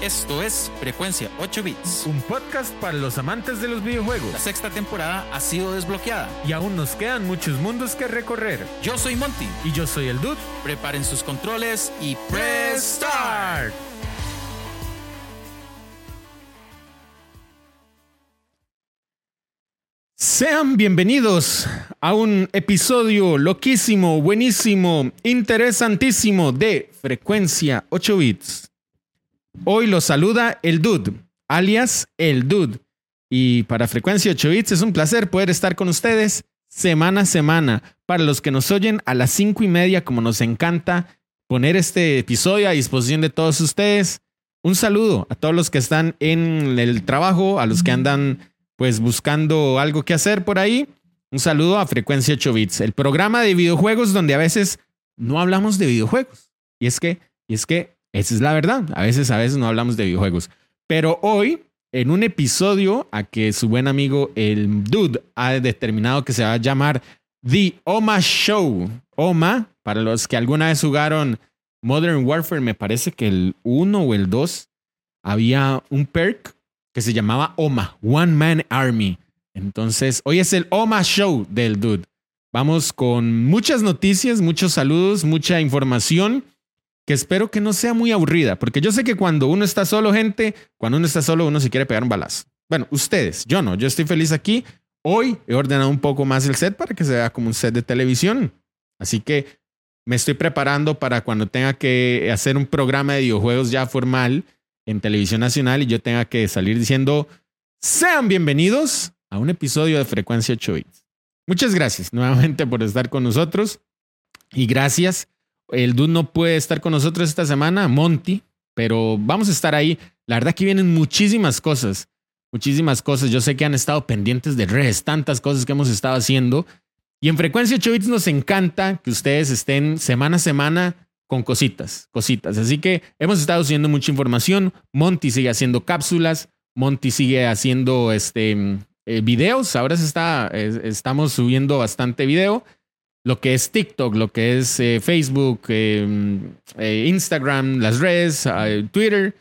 Esto es Frecuencia 8 Bits. Un podcast para los amantes de los videojuegos. La sexta temporada ha sido desbloqueada. Y aún nos quedan muchos mundos que recorrer. Yo soy Monty. Y yo soy el Dude. Preparen sus controles y press start. Sean bienvenidos a un episodio loquísimo, buenísimo, interesantísimo de Frecuencia 8 Bits. Hoy los saluda el Dude, alias el Dude. Y para Frecuencia 8 Bits es un placer poder estar con ustedes semana a semana. Para los que nos oyen a las 5 y media, como nos encanta poner este episodio a disposición de todos ustedes. Un saludo a todos los que están en el trabajo, a los que andan pues buscando algo que hacer por ahí. Un saludo a Frecuencia 8 Bits, el programa de videojuegos donde a veces no hablamos de videojuegos. Y es que, y es que esa es la verdad. A veces, a veces no hablamos de videojuegos. Pero hoy, en un episodio a que su buen amigo el Dude ha determinado que se va a llamar The Oma Show. Oma, para los que alguna vez jugaron Modern Warfare, me parece que el 1 o el 2 había un perk que se llamaba OMA, One Man Army. Entonces, hoy es el OMA Show del Dude. Vamos con muchas noticias, muchos saludos, mucha información que espero que no sea muy aburrida, porque yo sé que cuando uno está solo, gente, cuando uno está solo, uno se quiere pegar un balazo. Bueno, ustedes, yo no, yo estoy feliz aquí. Hoy he ordenado un poco más el set para que se vea como un set de televisión. Así que me estoy preparando para cuando tenga que hacer un programa de videojuegos ya formal en televisión nacional y yo tenga que salir diciendo, sean bienvenidos a un episodio de Frecuencia 8 Bits. Muchas gracias nuevamente por estar con nosotros y gracias. El Dude no puede estar con nosotros esta semana, Monty, pero vamos a estar ahí. La verdad que vienen muchísimas cosas, muchísimas cosas. Yo sé que han estado pendientes de redes, tantas cosas que hemos estado haciendo. Y en Frecuencia 8 Bits nos encanta que ustedes estén semana a semana con cositas, cositas. Así que hemos estado haciendo mucha información. Monty sigue haciendo cápsulas. Monty sigue haciendo este, eh, videos. Ahora se está, estamos subiendo bastante video. Lo que es TikTok, lo que es eh, Facebook, Instagram, las redes, Twitter.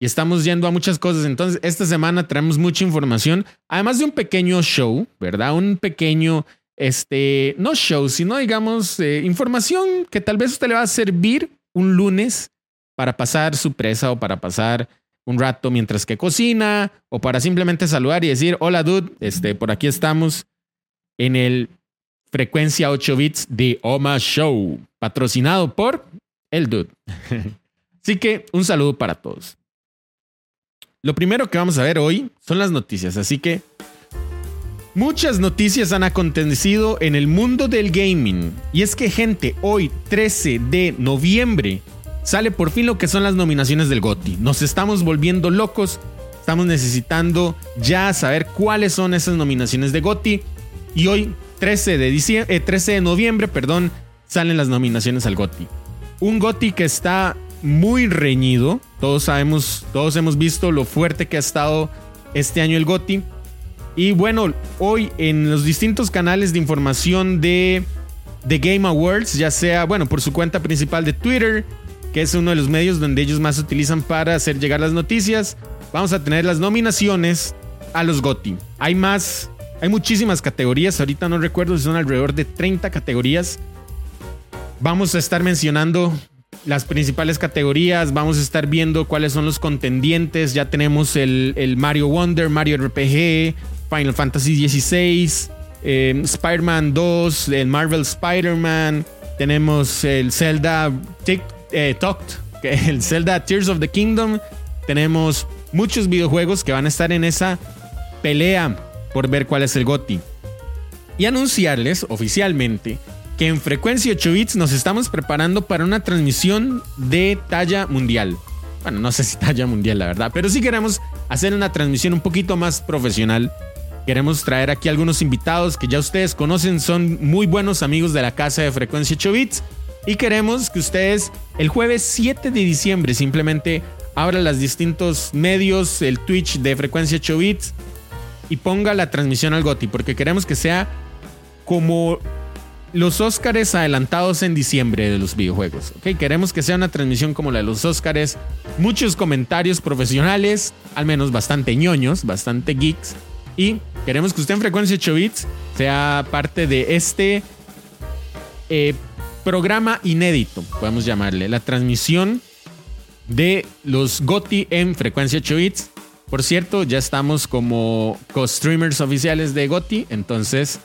Y estamos yendo a muchas cosas. Entonces, esta semana traemos mucha información. Además de un pequeño show, ¿verdad? Un pequeño este, no show, sino digamos eh, información que tal vez usted le va a servir un lunes para pasar su presa o para pasar un rato mientras que cocina o para simplemente saludar y decir, hola dude, este, por aquí estamos en el frecuencia 8 bits de Oma Show, patrocinado por el dude. Así que un saludo para todos. Lo primero que vamos a ver hoy son las noticias, así que Muchas noticias han acontecido en el mundo del gaming. Y es que, gente, hoy, 13 de noviembre, sale por fin lo que son las nominaciones del GOTI. Nos estamos volviendo locos. Estamos necesitando ya saber cuáles son esas nominaciones de GOTI. Y hoy, 13 de, diciembre, 13 de noviembre, perdón, salen las nominaciones al GOTI. Un GOTI que está muy reñido. Todos sabemos, todos hemos visto lo fuerte que ha estado este año el GOTI. Y bueno, hoy en los distintos canales de información de, The Game Awards, ya sea, bueno, por su cuenta principal de Twitter, que es uno de los medios donde ellos más utilizan para hacer llegar las noticias, vamos a tener las nominaciones a los GOTY. Hay más, hay muchísimas categorías, ahorita no recuerdo si son alrededor de 30 categorías. Vamos a estar mencionando las principales categorías, vamos a estar viendo cuáles son los contendientes, ya tenemos el, el Mario Wonder, Mario RPG, Final Fantasy XVI, eh, Spider-Man 2, el Marvel Spider-Man, tenemos el Zelda eh, el Zelda Tears of the Kingdom, tenemos muchos videojuegos que van a estar en esa pelea por ver cuál es el GOTI. Y anunciarles oficialmente que en Frecuencia 8 Bits nos estamos preparando para una transmisión de talla mundial. Bueno, no sé si talla mundial, la verdad, pero sí queremos hacer una transmisión un poquito más profesional Queremos traer aquí algunos invitados que ya ustedes conocen, son muy buenos amigos de la casa de Frecuencia 8 Bits. Y queremos que ustedes el jueves 7 de diciembre simplemente abran los distintos medios, el Twitch de Frecuencia 8 Bits y ponga la transmisión al GOTI, porque queremos que sea como los Óscares adelantados en diciembre de los videojuegos. ¿ok? Queremos que sea una transmisión como la de los Óscares. Muchos comentarios profesionales, al menos bastante ñoños, bastante geeks. Y queremos que usted en Frecuencia 8 Bits sea parte de este eh, programa inédito, podemos llamarle, la transmisión de los GOTI en Frecuencia 8 Bits. Por cierto, ya estamos como co-streamers oficiales de GOTI, entonces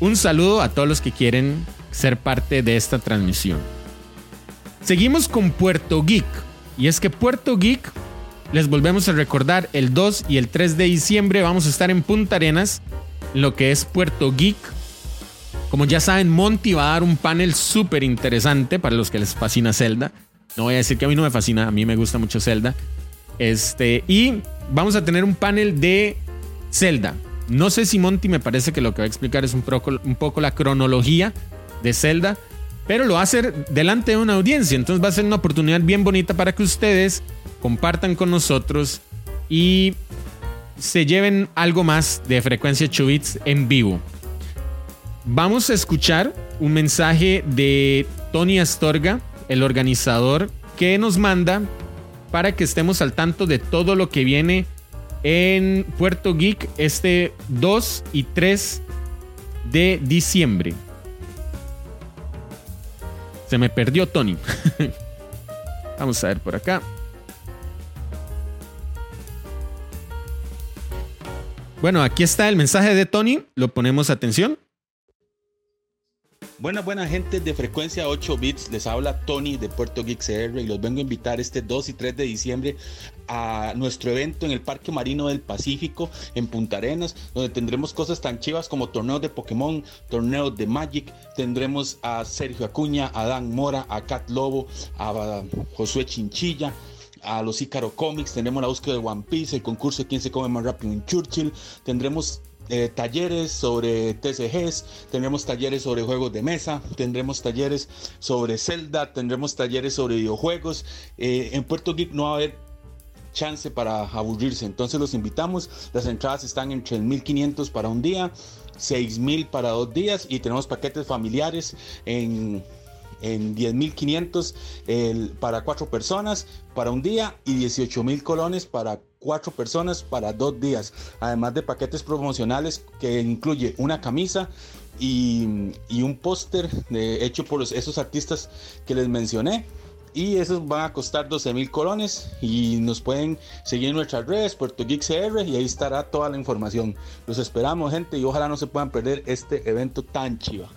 un saludo a todos los que quieren ser parte de esta transmisión. Seguimos con Puerto Geek. Y es que Puerto Geek, les volvemos a recordar, el 2 y el 3 de diciembre vamos a estar en Punta Arenas, lo que es Puerto Geek. Como ya saben, Monty va a dar un panel súper interesante para los que les fascina Zelda. No voy a decir que a mí no me fascina, a mí me gusta mucho Zelda. Este, y vamos a tener un panel de Zelda. No sé si Monty me parece que lo que va a explicar es un poco, la cronología de Zelda, pero lo va a hacer delante de una audiencia. Entonces va a ser una oportunidad bien bonita para que ustedes compartan con nosotros y se lleven algo más de frecuencia Chubits en vivo. Vamos a escuchar un mensaje de Tony Astorga, el organizador, que nos manda para que estemos al tanto de todo lo que viene en Puerto Geek este 2 y 3 de diciembre. Se me perdió Tony. Vamos a ver por acá. Bueno, aquí está el mensaje de Tony. Lo ponemos atención. Buena, buena gente de frecuencia 8 bits, les habla Tony de Puerto Geek y los vengo a invitar este 2 y 3 de diciembre a nuestro evento en el Parque Marino del Pacífico en Punta Arenas, donde tendremos cosas tan chivas como torneos de Pokémon, torneos de Magic, tendremos a Sergio Acuña, a Dan Mora, a Cat Lobo, a Josué Chinchilla, a los Ícaro Comics, tendremos la búsqueda de One Piece, el concurso de quién se come más rápido en Churchill, tendremos eh, talleres sobre TCGs, tendremos talleres sobre juegos de mesa, tendremos talleres sobre Zelda, tendremos talleres sobre videojuegos. Eh, en Puerto Geek no va a haber chance para aburrirse, entonces los invitamos. Las entradas están entre 1500 para un día, 6000 para dos días y tenemos paquetes familiares en en 10.500 para cuatro personas para un día y 18.000 colones para cuatro personas para dos días. Además de paquetes promocionales que incluye una camisa y, un póster hecho por esos artistas que les mencioné. Y esos van a costar 12 mil colones. Y nos pueden seguir en nuestras redes, Puerto Geek CR, y ahí estará toda la información. Los esperamos, gente, y ojalá no se puedan perder este evento tan chiva.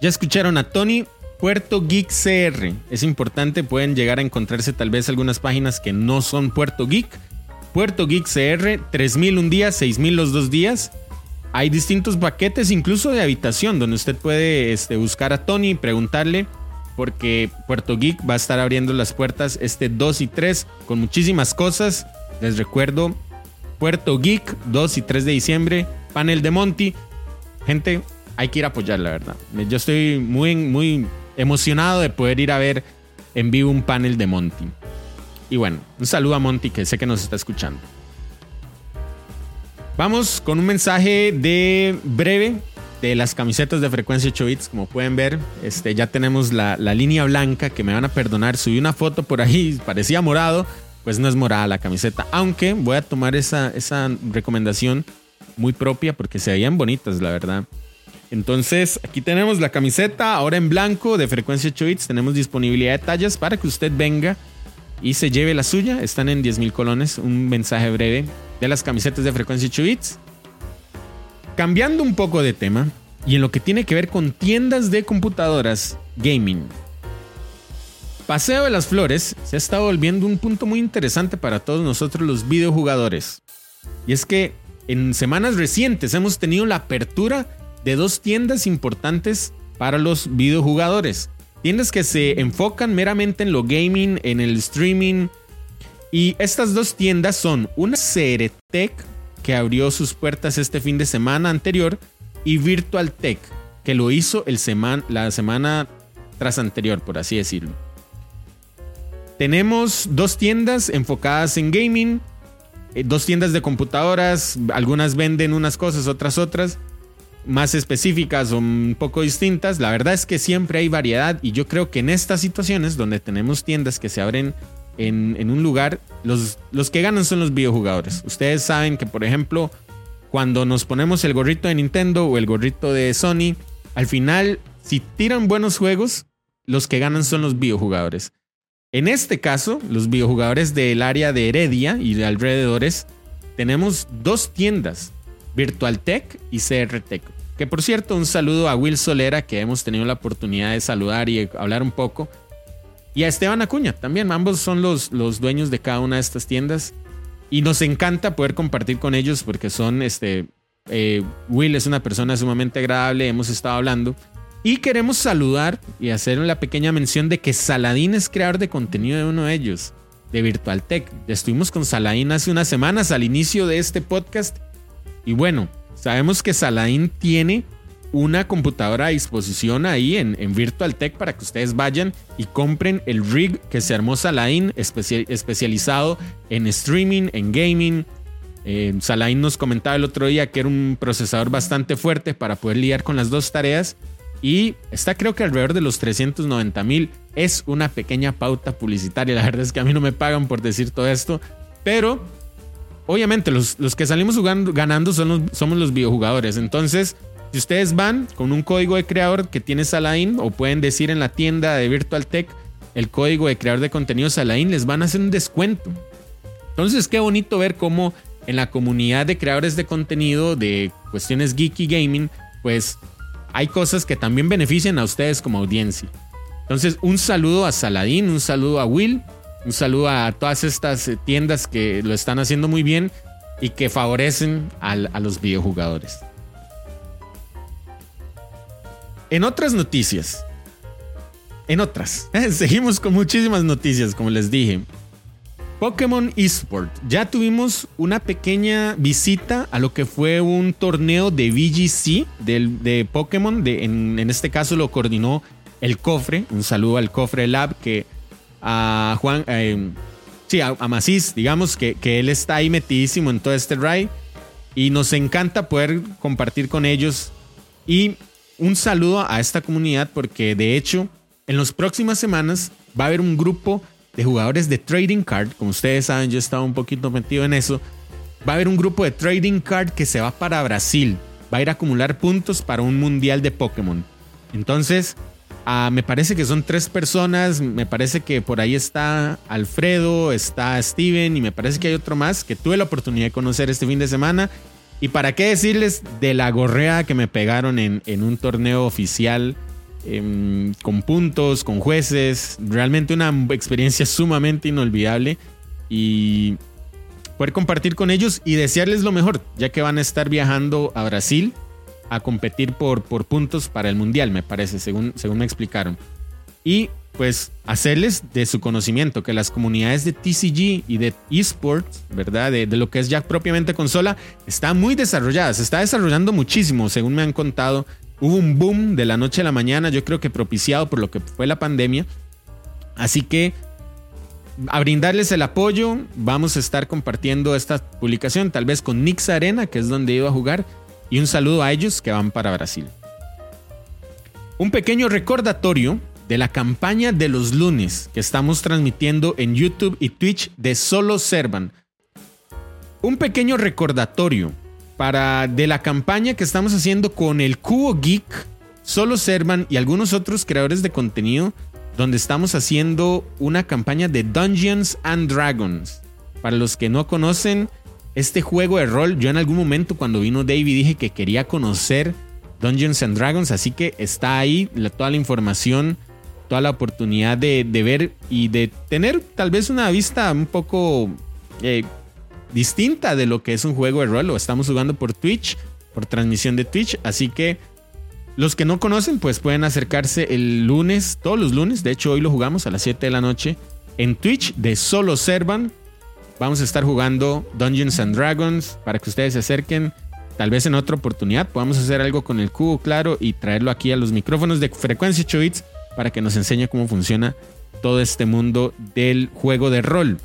Ya escucharon a Tony. Puerto Geek CR. Es importante, pueden llegar a encontrarse tal vez algunas páginas que no son Puerto Geek. Puerto Geek CR, 3000 un día, 6000 los dos días. Hay distintos paquetes, incluso de habitación, donde usted puede este, buscar a Tony y preguntarle, porque Puerto Geek va a estar abriendo las puertas este 2 y 3 con muchísimas cosas. Les recuerdo, Puerto Geek, 2 y 3 de diciembre, panel de Monty. Gente, hay que ir a apoyar, la verdad. Yo estoy muy, muy emocionado de poder ir a ver en vivo un panel de Monty. Y bueno, un saludo a Monty que sé que nos está escuchando. Vamos con un mensaje de breve de las camisetas de frecuencia 8 bits. Como pueden ver, este, ya tenemos la, línea blanca que me van a perdonar. Subí una foto por ahí, parecía morado. Pues no es morada la camiseta. Aunque voy a tomar esa, esa recomendación muy propia porque se veían bonitas, la verdad. Entonces, aquí tenemos la camiseta, ahora en blanco de frecuencia 8 bits. Tenemos disponibilidad de tallas para que usted venga y se lleve la suya. Están en 10.000 colones. Un mensaje breve de las camisetas de frecuencia 8 bits. Cambiando un poco de tema y en lo que tiene que ver con tiendas de computadoras gaming. Paseo de las Flores se ha estado volviendo un punto muy interesante para todos nosotros los videojugadores. Y es que en semanas recientes hemos tenido la apertura de dos tiendas importantes para los videojugadores. Tiendas que se enfocan meramente en lo gaming, en el streaming. Y estas dos tiendas son una Ceretec, que abrió sus puertas este fin de semana anterior, y Virtual Tech, que lo hizo el la semana tras anterior, por así decirlo. Tenemos dos tiendas enfocadas en gaming, eh, dos tiendas de computadoras, algunas venden unas cosas, otras otras. Más específicas o un poco distintas. La verdad es que siempre hay variedad y yo creo que en estas situaciones donde tenemos tiendas que se abren en, un lugar, los, los que ganan son los videojugadores. Ustedes saben que, por ejemplo, cuando nos ponemos el gorrito de Nintendo o el gorrito de Sony, al final, si tiran buenos juegos, los que ganan son los videojugadores. En este caso, los videojugadores del área de Heredia y de alrededores, tenemos dos tiendas, VirtualTech y CRTech. Que por cierto, un saludo a Will Solera, que hemos tenido la oportunidad de saludar y hablar un poco. Y a Esteban Acuña también, ambos son los, los dueños de cada una de estas tiendas. Y nos encanta poder compartir con ellos porque son, este, eh, Will es una persona sumamente agradable, hemos estado hablando. Y queremos saludar y hacer la pequeña mención de que Saladín es creador de contenido de uno de ellos, de VirtualTech. Estuvimos con Saladín hace unas semanas al inicio de este podcast. Y bueno, sabemos que Saladín tiene una computadora a disposición ahí en, en VirtualTech para que ustedes vayan y compren el rig que se armó Salain, especializado en streaming, en gaming. Eh, nos comentaba el otro día que era un procesador bastante fuerte para poder lidiar con las dos tareas. Y está creo que alrededor de los 390 mil. Es una pequeña pauta publicitaria. La verdad es que a mí no me pagan por decir todo esto. Pero obviamente los, los que salimos jugando, ganando son somos los videojugadores. Entonces si ustedes van con un código de creador que tiene Salain o pueden decir en la tienda de Virtual Tech el código de creador de contenido Salain, les van a hacer un descuento. Entonces, qué bonito ver cómo en la comunidad de creadores de contenido de cuestiones geeky gaming, pues hay cosas que también benefician a ustedes como audiencia. Entonces, un saludo a Saladín, un saludo a Will, un saludo a todas estas tiendas que lo están haciendo muy bien y que favorecen a los videojugadores. En otras noticias, en otras, seguimos con muchísimas noticias, como les dije. Pokémon eSport. Ya tuvimos una pequeña visita a lo que fue un torneo de VGC de, Pokémon. De, en, este caso lo coordinó el Cofre. Un saludo al Cofre Lab que a Juan, eh, sí, a, Macis, digamos que, que, él está ahí metidísimo en todo este ride. Y nos encanta poder compartir con ellos. Y un saludo a esta comunidad porque de hecho en las próximas semanas va a haber un grupo de jugadores de trading card. Como ustedes saben, yo estaba un poquito metido en eso. Va a haber un grupo de trading card que se va para Brasil. Va a ir a acumular puntos para un mundial de Pokémon. Entonces, ah, me parece que son tres personas. Me parece que por ahí está Alfredo, está Steven y me parece que hay otro más que tuve la oportunidad de conocer este fin de semana y para qué decirles de la gorrea que me pegaron en, un torneo oficial, em, con puntos, con jueces. Realmente una experiencia sumamente inolvidable. Y poder compartir con ellos y desearles lo mejor, ya que van a estar viajando a Brasil a competir por, por puntos para el Mundial, me parece, según, según me explicaron. Y pues hacerles de su conocimiento que las comunidades de TCG y de esports, ¿verdad? De, lo que es ya propiamente consola, está muy desarrollada, se está desarrollando muchísimo, según me han contado. Hubo un boom de la noche a la mañana, yo creo que propiciado por lo que fue la pandemia. Así que a brindarles el apoyo, vamos a estar compartiendo esta publicación, tal vez con Nix Arena, que es donde iba a jugar, y un saludo a ellos que van para Brasil. Un pequeño recordatorio de la campaña de los lunes que estamos transmitiendo en YouTube y Twitch de Solo Servan. Un pequeño recordatorio para de la campaña que estamos haciendo con el Cubo Geek, Solo Servan y algunos otros creadores de contenido donde estamos haciendo una campaña de Dungeons and Dragons. Para los que no conocen este juego de rol, yo en algún momento cuando vino David dije que quería conocer Dungeons and Dragons, así que está ahí toda la información toda la oportunidad de, ver y de tener tal vez una vista un poco eh, distinta de lo que es un juego de rol. Lo estamos jugando por Twitch, por transmisión de Twitch. Así que los que no conocen, pues pueden acercarse el lunes, todos los lunes. De hecho, hoy lo jugamos a las 7 de la noche en Twitch de Solo Servan. Vamos a estar jugando Dungeons and Dragons para que ustedes se acerquen. Tal vez en otra oportunidad podamos hacer algo con el cubo, claro, y traerlo aquí a los micrófonos de frecuencia 8 bits para que nos enseñe cómo funciona todo este mundo del juego de rol.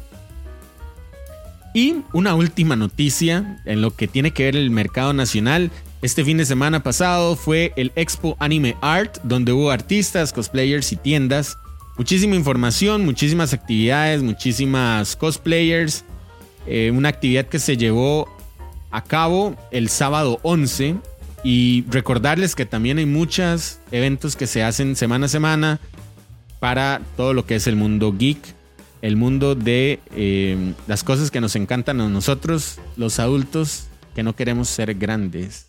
Y una última noticia en lo que tiene que ver el mercado nacional. Este fin de semana pasado fue el Expo Anime Art, donde hubo artistas, cosplayers y tiendas. Muchísima información, muchísimas actividades, muchísimas cosplayers. Eh, una actividad que se llevó a cabo el sábado 11. Y recordarles que también hay muchos eventos que se hacen semana a semana para todo lo que es el mundo geek, el mundo de eh, las cosas que nos encantan a nosotros, los adultos que no queremos ser grandes.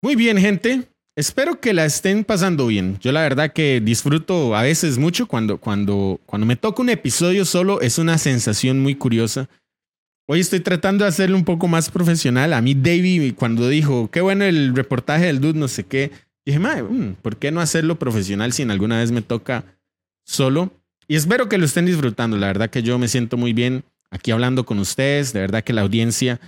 Muy bien, gente. Espero que la estén pasando bien. Yo la verdad que disfruto a veces mucho cuando, cuando, cuando me toca un episodio solo. Es una sensación muy curiosa. Hoy estoy tratando de hacerlo un poco más profesional. A mí David cuando dijo, qué bueno el reportaje del dude, no sé qué, dije, mm, ¿por qué no hacerlo profesional si alguna vez me toca solo? Y espero que lo estén disfrutando. La verdad que yo me siento muy bien aquí hablando con ustedes. De verdad que la audiencia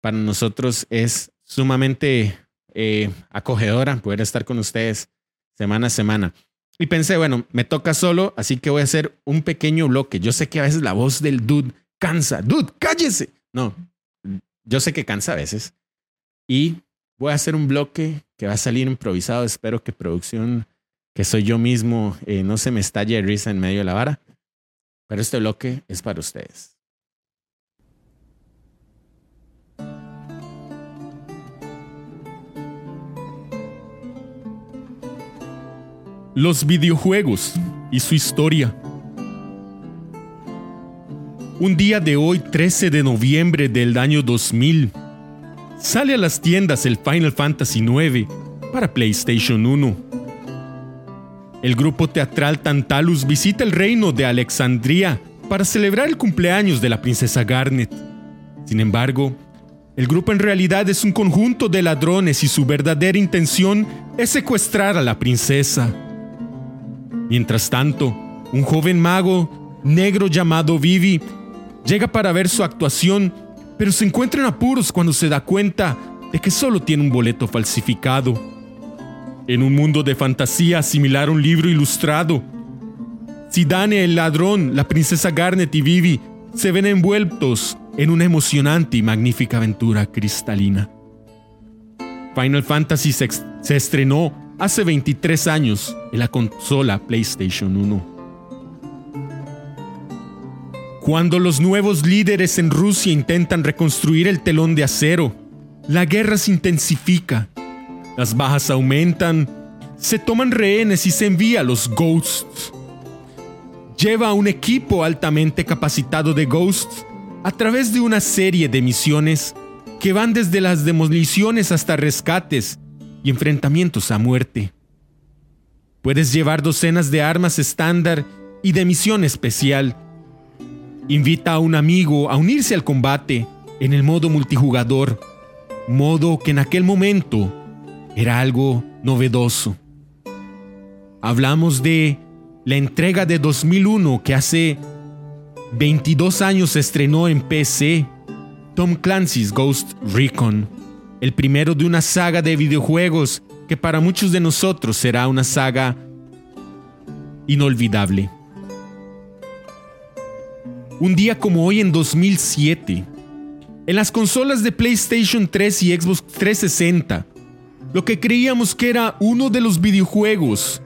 para nosotros es sumamente eh, acogedora poder estar con ustedes semana a semana. Y pensé, bueno, me toca solo, así que voy a hacer un pequeño bloque. Yo sé que a veces la voz del dude cansa. Dude, cállese. No, yo sé que cansa a veces. Y voy a hacer un bloque que va a salir improvisado. Espero que producción, que soy yo mismo, eh, no se me estalle risa en medio de la vara. Pero este bloque es para ustedes. Los videojuegos y su historia. Un día de hoy, 13 de noviembre del año 2000, sale a las tiendas el Final Fantasy IX para PlayStation 1. El grupo teatral Tantalus visita el reino de Alexandria para celebrar el cumpleaños de la princesa Garnet. Sin embargo, el grupo en realidad es un conjunto de ladrones y su verdadera intención es secuestrar a la princesa. Mientras tanto, un joven mago negro llamado Vivi llega para ver su actuación, pero se encuentra en apuros cuando se da cuenta de que solo tiene un boleto falsificado. En un mundo de fantasía similar a un libro ilustrado, Sidane el ladrón, la princesa Garnet y Vivi se ven envueltos en una emocionante y magnífica aventura cristalina. Final Fantasy se, se estrenó hace 23 años en la consola PlayStation 1. Cuando los nuevos líderes en Rusia intentan reconstruir el telón de acero, la guerra se intensifica, las bajas aumentan, se toman rehenes y se envía a los Ghosts. Lleva a un equipo altamente capacitado de Ghosts a través de una serie de misiones que van desde las demoliciones hasta rescates y enfrentamientos a muerte. Puedes llevar docenas de armas estándar y de misión especial. Invita a un amigo a unirse al combate en el modo multijugador, modo que en aquel momento era algo novedoso. Hablamos de la entrega de 2001 que hace 22 años se estrenó en PC, Tom Clancy's Ghost Recon el primero de una saga de videojuegos que para muchos de nosotros será una saga inolvidable. Un día como hoy en 2007, en las consolas de PlayStation 3 y Xbox 360, lo que creíamos que era uno de los videojuegos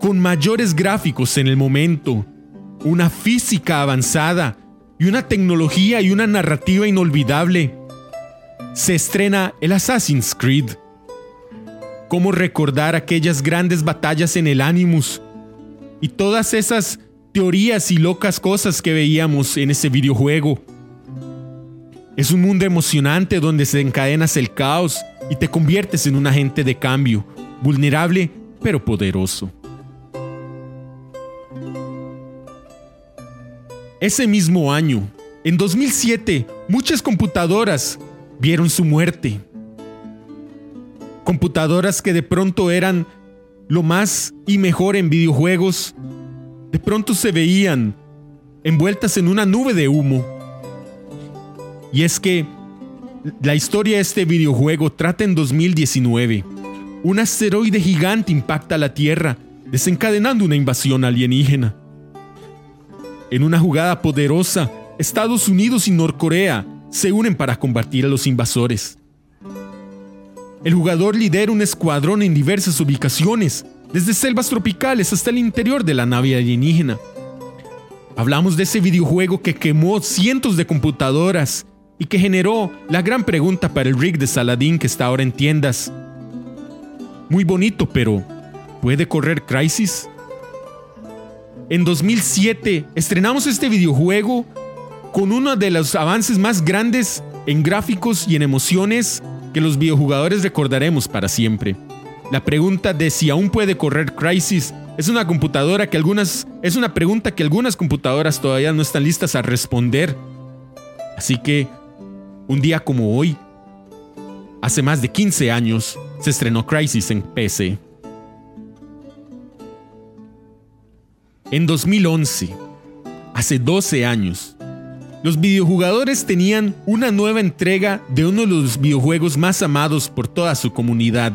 con mayores gráficos en el momento, una física avanzada y una tecnología y una narrativa inolvidable, se estrena el Assassin's Creed. ¿Cómo recordar aquellas grandes batallas en el Animus? Y todas esas teorías y locas cosas que veíamos en ese videojuego. Es un mundo emocionante donde se encadenas el caos y te conviertes en un agente de cambio, vulnerable pero poderoso. Ese mismo año, en 2007, muchas computadoras vieron su muerte. Computadoras que de pronto eran lo más y mejor en videojuegos, de pronto se veían envueltas en una nube de humo. Y es que la historia de este videojuego trata en 2019. Un asteroide gigante impacta la Tierra, desencadenando una invasión alienígena. En una jugada poderosa, Estados Unidos y Norcorea se unen para combatir a los invasores. El jugador lidera un escuadrón en diversas ubicaciones, desde selvas tropicales hasta el interior de la nave alienígena. Hablamos de ese videojuego que quemó cientos de computadoras y que generó la gran pregunta para el rig de Saladin que está ahora en tiendas. Muy bonito, pero ¿puede correr Crisis? En 2007 estrenamos este videojuego con uno de los avances más grandes en gráficos y en emociones que los videojugadores recordaremos para siempre. La pregunta de si aún puede correr Crisis es una computadora que algunas es una pregunta que algunas computadoras todavía no están listas a responder. Así que un día como hoy, hace más de 15 años, se estrenó Crisis en PC. En 2011, hace 12 años, los videojugadores tenían una nueva entrega de uno de los videojuegos más amados por toda su comunidad.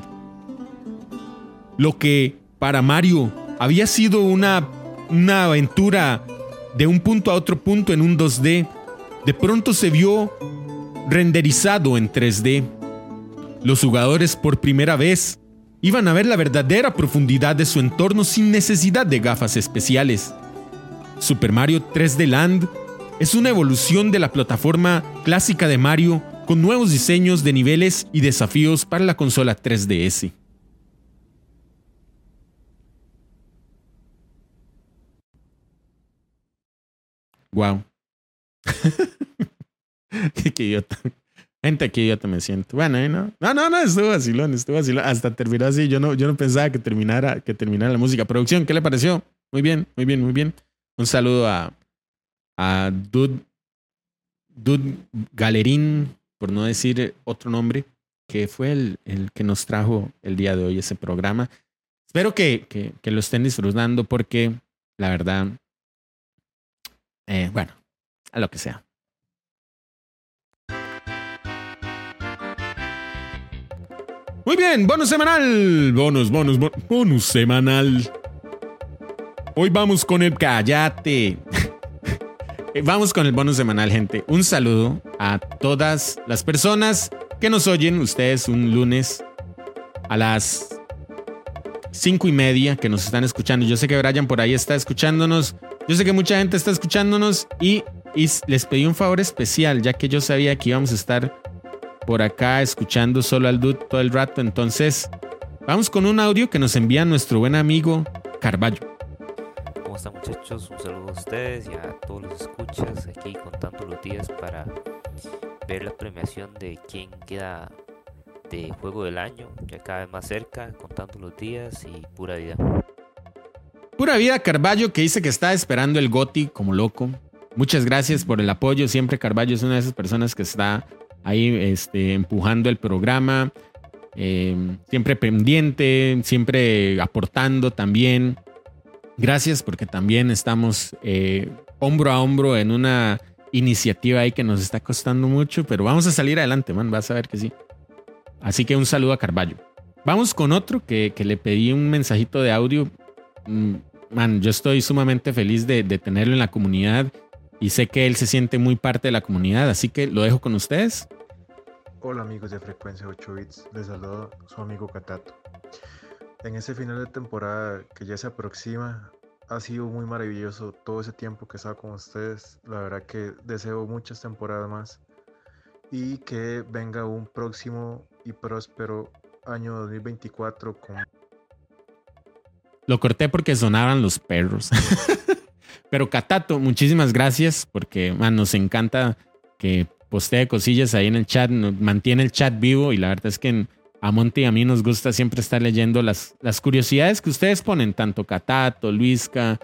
Lo que para Mario había sido una, una aventura de un punto a otro punto en un 2D, de pronto se vio renderizado en 3D. Los jugadores por primera vez iban a ver la verdadera profundidad de su entorno sin necesidad de gafas especiales. Super Mario 3D Land es una evolución de la plataforma clásica de Mario con nuevos diseños de niveles y desafíos para la consola 3DS. Wow. Qué idiota. Gente, qué idiota me siento. Bueno, no, no, no, no, estuvo vacilón, estuvo vacilón. Hasta terminó así. Yo no, yo no pensaba que terminara, que terminara la música. Producción, ¿qué le pareció? Muy bien, muy bien, muy bien. Un saludo a, a Dud, Galerín, por no decir otro nombre, que fue el, el, que nos trajo el día de hoy ese programa. Espero que, que, que lo estén disfrutando porque la verdad, eh, bueno, a lo que sea. Muy bien, bonus semanal. Bonus, bonus, bonus, bonus semanal. Hoy vamos con el cállate. Vamos con el bonus semanal, gente. Un saludo a todas las personas que nos oyen, ustedes un lunes a las cinco y media que nos están escuchando. Yo sé que Brian por ahí está escuchándonos. Yo sé que mucha gente está escuchándonos y, y les pedí un favor especial, ya que yo sabía que íbamos a estar por acá escuchando solo al dude todo el rato. Entonces, vamos con un audio que nos envía nuestro buen amigo Carballo. ¿Cómo están muchachos? Un saludo a ustedes y a todos los escuchas aquí contando los días para ver la premiación de quién queda de juego del año, ya cada vez más cerca, contando los días y pura vida. Pura vida Carballo que dice que está esperando el Goti como loco. Muchas gracias por el apoyo. Siempre Carballo es una de esas personas que está ahí este, empujando el programa, eh, siempre pendiente, siempre aportando también. Gracias porque también estamos eh, hombro a hombro en una iniciativa ahí que nos está costando mucho, pero vamos a salir adelante, man, vas a ver que sí. Así que un saludo a Carballo. Vamos con otro que, que le pedí un mensajito de audio. Mm, man, yo estoy sumamente feliz de, de tenerlo en la comunidad y sé que él se siente muy parte de la comunidad, así que lo dejo con ustedes. Hola amigos de Frecuencia 8 Bits, les saludo su amigo Catato. En ese final de temporada que ya se aproxima, ha sido muy maravilloso todo ese tiempo que he estado con ustedes. La verdad que deseo muchas temporadas más y que venga un próximo y próspero año 2024 con... Lo corté porque sonaban los perros. Pero Catato, muchísimas gracias porque man, nos encanta que postee cosillas ahí en el chat, mantiene el chat vivo y la verdad es que a Monty y a mí nos gusta siempre estar leyendo las, las curiosidades que ustedes ponen, tanto Catato, Luisca.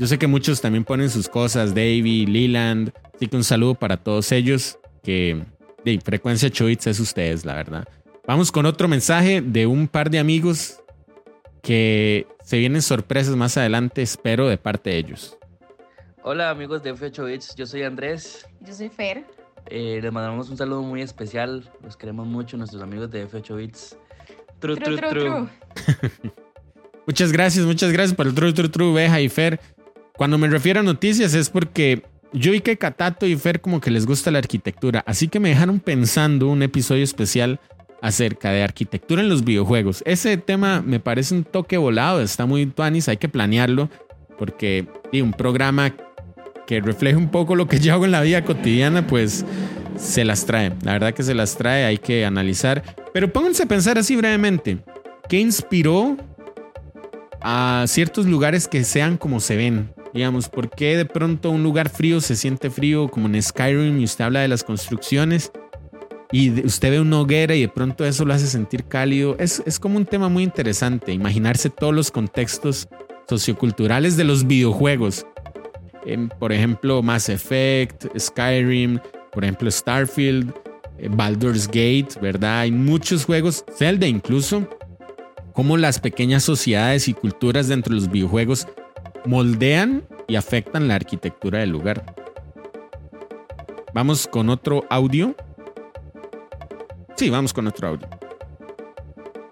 Yo sé que muchos también ponen sus cosas, Davey, Leland. Así que un saludo para todos ellos, que de frecuencia Choitz es ustedes, la verdad. Vamos con otro mensaje de un par de amigos que se vienen sorpresas más adelante, espero, de parte de ellos. Hola amigos de F8 Bits, yo soy Andrés. Yo soy Fer. Eh, les mandamos un saludo muy especial. Los queremos mucho, nuestros amigos de F8 Bits. Tru, tru, tru. tru. muchas gracias, muchas gracias por el tru, tru, tru, Beja y Fer. Cuando me refiero a noticias es porque yo y que Catato y Fer como que les gusta la arquitectura, así que me dejaron pensando un episodio especial acerca de arquitectura en los videojuegos. Ese tema me parece un toque volado, está muy tuanis, hay que planearlo porque y un programa que refleje un poco lo que yo hago en la vida cotidiana, pues se las trae. La verdad que se las trae, hay que analizar. Pero pónganse a pensar así brevemente. ¿Qué inspiró a ciertos lugares que sean como se ven? Digamos, ¿por qué de pronto un lugar frío se siente frío como en Skyrim y usted habla de las construcciones? y usted ve una hoguera y de pronto eso lo hace sentir cálido. Es, es como un tema muy interesante, imaginarse todos los contextos socioculturales de los videojuegos. Por ejemplo, Mass Effect, Skyrim, por ejemplo, Starfield, eh, Baldur's Gate, ¿verdad? Hay muchos juegos, Zelda incluso, cómo las pequeñas sociedades y culturas dentro de los videojuegos moldean y afectan la arquitectura del lugar. Vamos con otro audio. Sí, vamos con otro audio.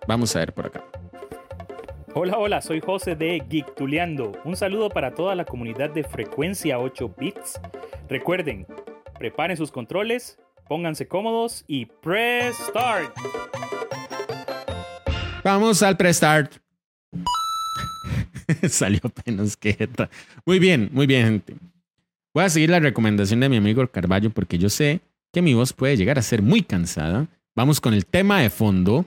Vamos a ver por acá. Hola, hola, soy José de Geektuleando. Un saludo para toda la comunidad de Frecuencia 8 Bits. Recuerden, preparen sus controles, pónganse cómodos y press start. Vamos al press start. Salió apenas que. Muy bien, muy bien, gente. Voy a seguir la recomendación de mi amigo Carballo porque yo sé que mi voz puede llegar a ser muy cansada Vamos con el tema de fondo.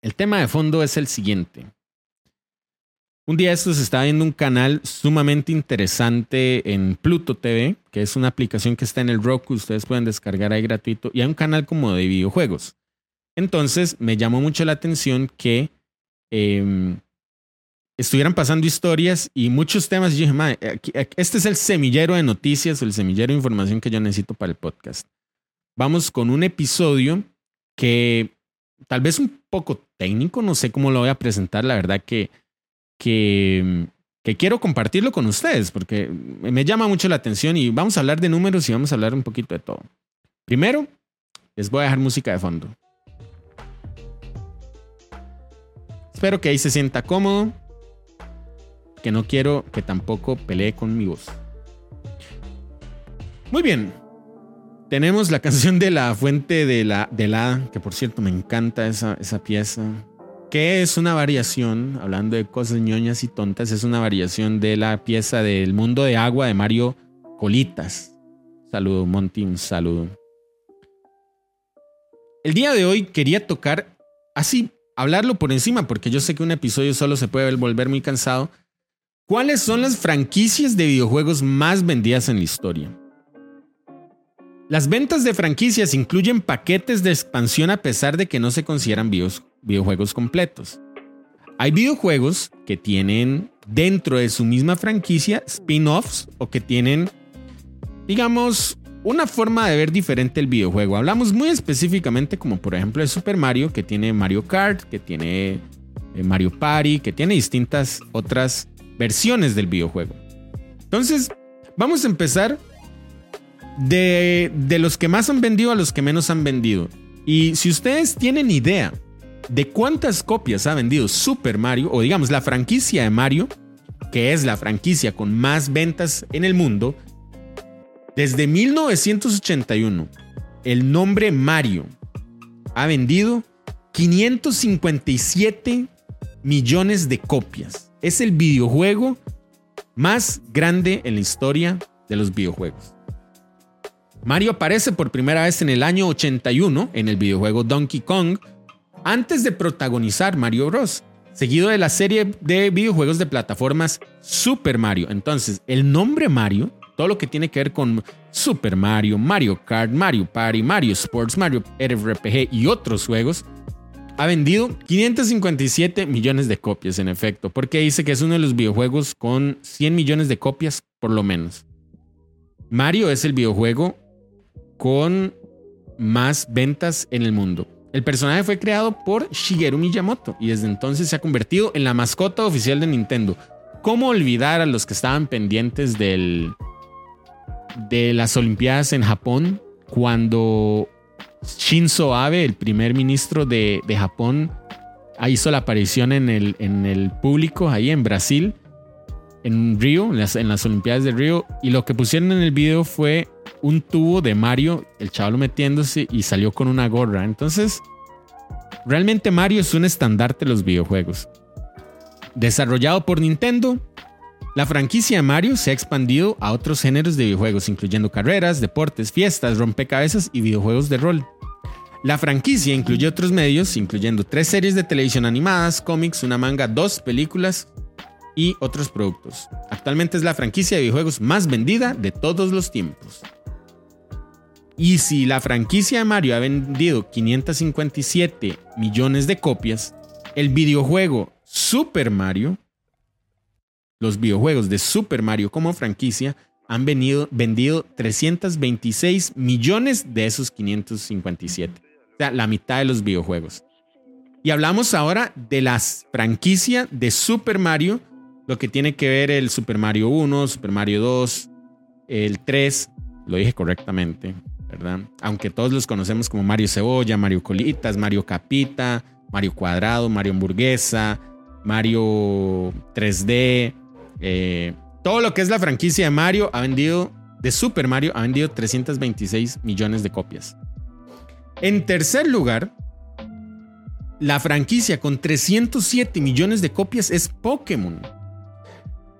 El tema de fondo es el siguiente. Un día esto se está viendo un canal sumamente interesante en Pluto TV, que es una aplicación que está en el Roku, ustedes pueden descargar ahí gratuito, y hay un canal como de videojuegos. Entonces me llamó mucho la atención que em, estuvieran pasando historias y muchos temas. Y dije, este es el semillero de noticias, el semillero de información que yo necesito para el podcast vamos con un episodio que tal vez un poco técnico, no sé cómo lo voy a presentar, la verdad que, que, quiero compartirlo con ustedes porque me llama mucho la atención y vamos a hablar de números y vamos a hablar un poquito de todo. Primero, les voy a dejar música de fondo. Espero que ahí se sienta cómodo, que no quiero que tampoco pelee con mi voz. Muy bien, tenemos la canción de la fuente de la, de que por cierto me encanta esa, esa pieza, que es una variación, hablando de cosas ñoñas y tontas, es una variación de la pieza del mundo de agua de Mario Colitas. Saludo, Monty, un saludo. El día de hoy quería tocar así, hablarlo por encima, porque yo sé que un episodio solo se puede volver muy cansado. ¿Cuáles son las franquicias de videojuegos más vendidas en la historia? Las ventas de franquicias incluyen paquetes de expansión a pesar de que no se consideran videojuegos completos. Hay videojuegos que tienen dentro de su misma franquicia spin-offs o que tienen, digamos, una forma de ver diferente el videojuego. Hablamos muy específicamente como por ejemplo de Super Mario, que tiene Mario Kart, que tiene eh, Mario Party, que tiene distintas otras versiones del videojuego. Entonces, vamos a empezar de, los que más han vendido a los que menos han vendido. Y si ustedes tienen idea de cuántas copias ha vendido Super Mario, o digamos la franquicia de Mario, que es la franquicia con más ventas en el mundo, desde 1981, el nombre Mario ha vendido 557 millones de copias. Es el videojuego más grande en la historia de los videojuegos. Mario aparece por primera vez en el año 81 en el videojuego Donkey Kong, antes de protagonizar Mario Bros., seguido de la serie de videojuegos de plataformas Super Mario. Entonces, el nombre Mario, todo lo que tiene que ver con Super Mario, Mario Kart, Mario Party, Mario Sports, Mario RPG y otros juegos, ha vendido 557 millones de copias en efecto, porque dice que es uno de los videojuegos con 100 millones de copias por lo menos. Mario es el videojuego con más ventas en el mundo. El personaje fue creado por Shigeru Miyamoto y desde entonces se ha convertido en la mascota oficial de Nintendo. ¿Cómo olvidar a los que estaban pendientes del, de las Olimpiadas en Japón cuando Shinzo Abe, el primer ministro de, Japón, hizo la aparición en el, en el público ahí en Brasil, en Río, en las, en las Olimpiadas de Río, y lo que pusieron en el video fue un tubo de Mario, el chaval metiéndose y salió con una gorra. Entonces, realmente Mario es un estandarte de los videojuegos. Desarrollado por Nintendo, la franquicia de Mario se ha expandido a otros géneros de videojuegos, incluyendo carreras, deportes, fiestas, rompecabezas y videojuegos de rol. La franquicia incluye otros medios, incluyendo tres series de televisión animadas, cómics, una manga, dos películas y otros productos. Actualmente es la franquicia de videojuegos más vendida de todos los tiempos. Y si la franquicia de Mario ha vendido 557 millones de copias, el videojuego Super Mario, los videojuegos de Super Mario como franquicia, han vendido 326 millones de esos 557. O sea, la mitad de los videojuegos. Y hablamos ahora de la franquicia de Super Mario, lo que tiene que ver el Super Mario 1, Super Mario 2, el 3, lo dije correctamente, Aunque todos los conocemos como Mario Cebolla, Mario Colitas, Mario Capita, Mario Cuadrado, Mario Hamburguesa, Mario 3D, eh, todo lo que es la franquicia de Mario ha vendido, de Super Mario, ha vendido 326 millones de copias. En tercer lugar, la franquicia con 307 millones de copias es Pokémon.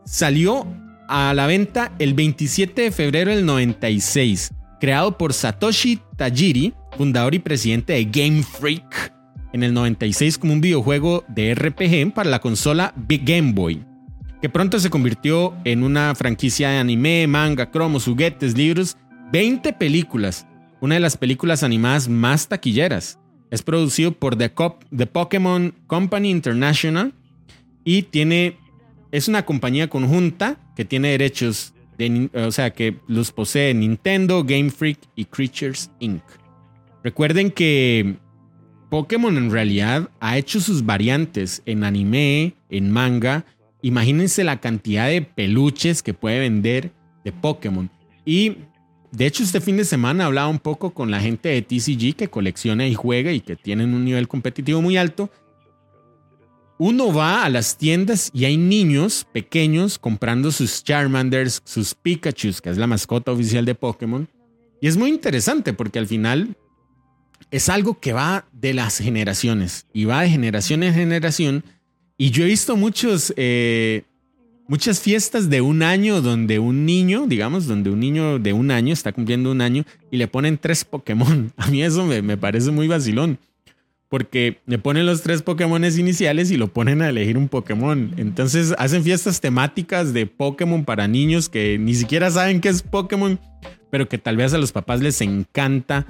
Salió a la venta el 27 de febrero del 96 creado por Satoshi Tajiri, fundador y presidente de Game Freak, en el 96 como un videojuego de RPG para la consola Big Game Boy, que pronto se convirtió en una franquicia de anime, manga, cromos, juguetes, libros, 20 películas, una de las películas animadas más taquilleras. Es producido por The, The Pokémon Company International y tiene es una compañía conjunta que tiene derechos o sea, que los posee Nintendo, Game Freak y Creatures Inc. Recuerden que Pokémon en realidad ha hecho sus variantes en anime, en manga. Imagínense la cantidad de peluches que puede vender de Pokémon. Y de hecho este fin de semana hablaba un poco con la gente de TCG que colecciona y juega y que tienen un nivel competitivo muy alto uno va a las tiendas y hay niños pequeños comprando sus Charmanders, sus Pikachu, que es la mascota oficial de Pokémon. Y es muy interesante porque al final es algo que va de las generaciones y va de generación en generación. Y yo he visto muchos, eh, muchas fiestas de un año donde un niño, digamos, donde un niño de un año está cumpliendo un año y le ponen tres Pokémon. A mí eso me, me parece muy vacilón porque le ponen los tres Pokémon iniciales y lo ponen a elegir un Pokémon. Entonces hacen fiestas temáticas de Pokémon para niños que ni siquiera saben qué es Pokémon, pero que tal vez a los papás les encanta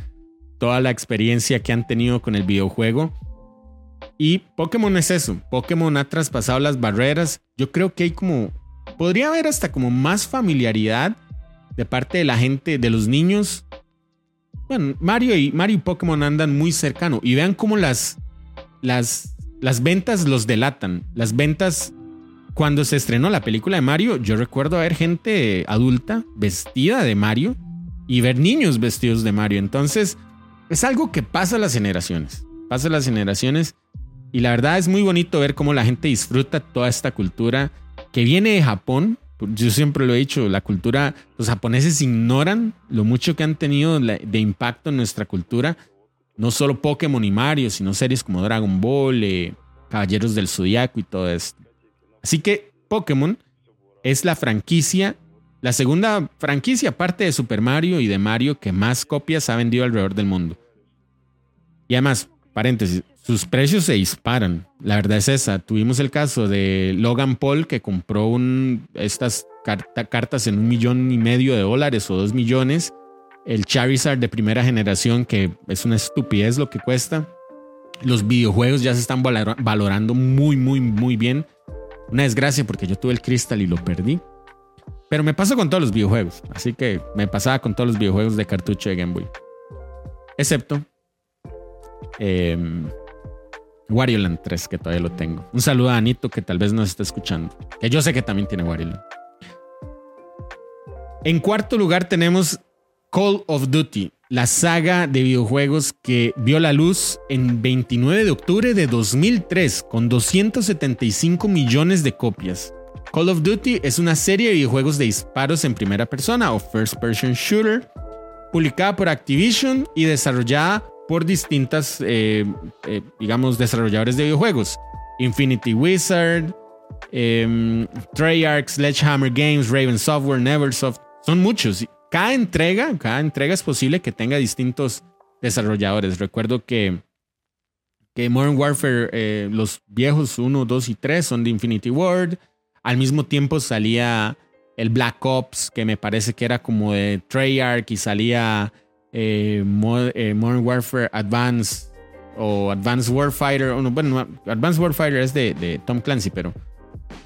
toda la experiencia que han tenido con el videojuego. Y Pokémon es eso, Pokémon ha traspasado las barreras. Yo creo que hay como, podría haber hasta como más familiaridad de parte de la gente, de los niños Mario y, Mario Pokémon andan muy cercano y vean cómo las, las, las ventas los delatan. Las ventas, cuando se estrenó la película de Mario, yo recuerdo ver gente adulta vestida de Mario y ver niños vestidos de Mario. Entonces, es algo que pasa a las generaciones. Pasa a las generaciones y la verdad es muy bonito ver cómo la gente disfruta toda esta cultura que viene de Japón, yo siempre lo he dicho, la cultura, los japoneses ignoran lo mucho que han tenido de impacto en nuestra cultura. No solo Pokémon y Mario, sino series como Dragon Ball, eh, Caballeros del Zodiaco y todo esto. Así que Pokémon es la franquicia, la segunda franquicia aparte de Super Mario y de Mario que más copias ha vendido alrededor del mundo. Y además, paréntesis, sus precios se disparan. La verdad es esa. Tuvimos el caso de Logan Paul que compró estas cartas en un millón y medio de dólares o dos millones. El Charizard de primera generación que es una estupidez lo que cuesta. Los videojuegos ya se están valorando muy, muy, muy bien. Una desgracia porque yo tuve el Crystal y lo perdí. Pero me pasó con todos los videojuegos. Así que me pasaba con todos los videojuegos de cartucho de Game Boy. Excepto eh, Wario Land 3, que todavía lo tengo. Un saludo a Anito, que tal vez nos esté escuchando. Que yo sé que también tiene Wario Land. En cuarto lugar tenemos Call of Duty, la saga de videojuegos que vio la luz en 29 de octubre de 2003 con 275 millones de copias. Call of Duty es una serie de videojuegos de disparos en primera persona o first person shooter, publicada por Activision y desarrollada por distintas, eh, eh, digamos, desarrolladores de videojuegos. Infinity Wizard, eh, Treyarch, Sledgehammer Games, Raven Software, Neversoft. Son muchos. Cada entrega, cada entrega es posible que tenga distintos desarrolladores. Recuerdo que, que Modern Warfare, eh, los viejos 1, 2 y 3 son de Infinity Ward. Al mismo tiempo salía el Black Ops, que me parece que era como de Treyarch, y salía eh, eh, Modern Warfare Advance o Advanced Warfighter. bueno, Advanced Warfighter es de, de Tom Clancy, pero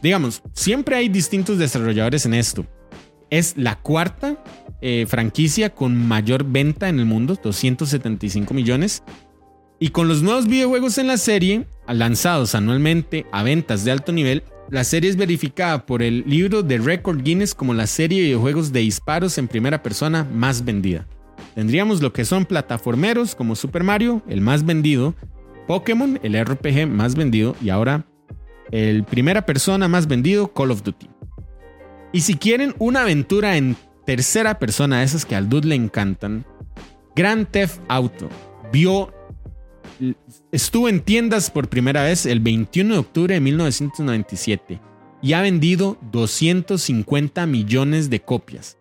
digamos, siempre hay distintos desarrolladores en esto. Es la cuarta eh, franquicia con mayor venta en el mundo, 275 millones. Y con los nuevos videojuegos en la serie, lanzados anualmente a ventas de alto nivel, la serie es verificada por el libro de Record Guinness como la serie de videojuegos de disparos en primera persona más vendida. Tendríamos lo que son plataformeros como Super Mario, el más vendido, Pokémon, el RPG más vendido, y ahora el primera persona más vendido, Call of Duty. Y si quieren una aventura en tercera persona, esas que al dude le encantan, Grand Theft Auto vio estuvo en tiendas por primera vez el 21 de octubre de 1997 y ha vendido 250 millones de copias.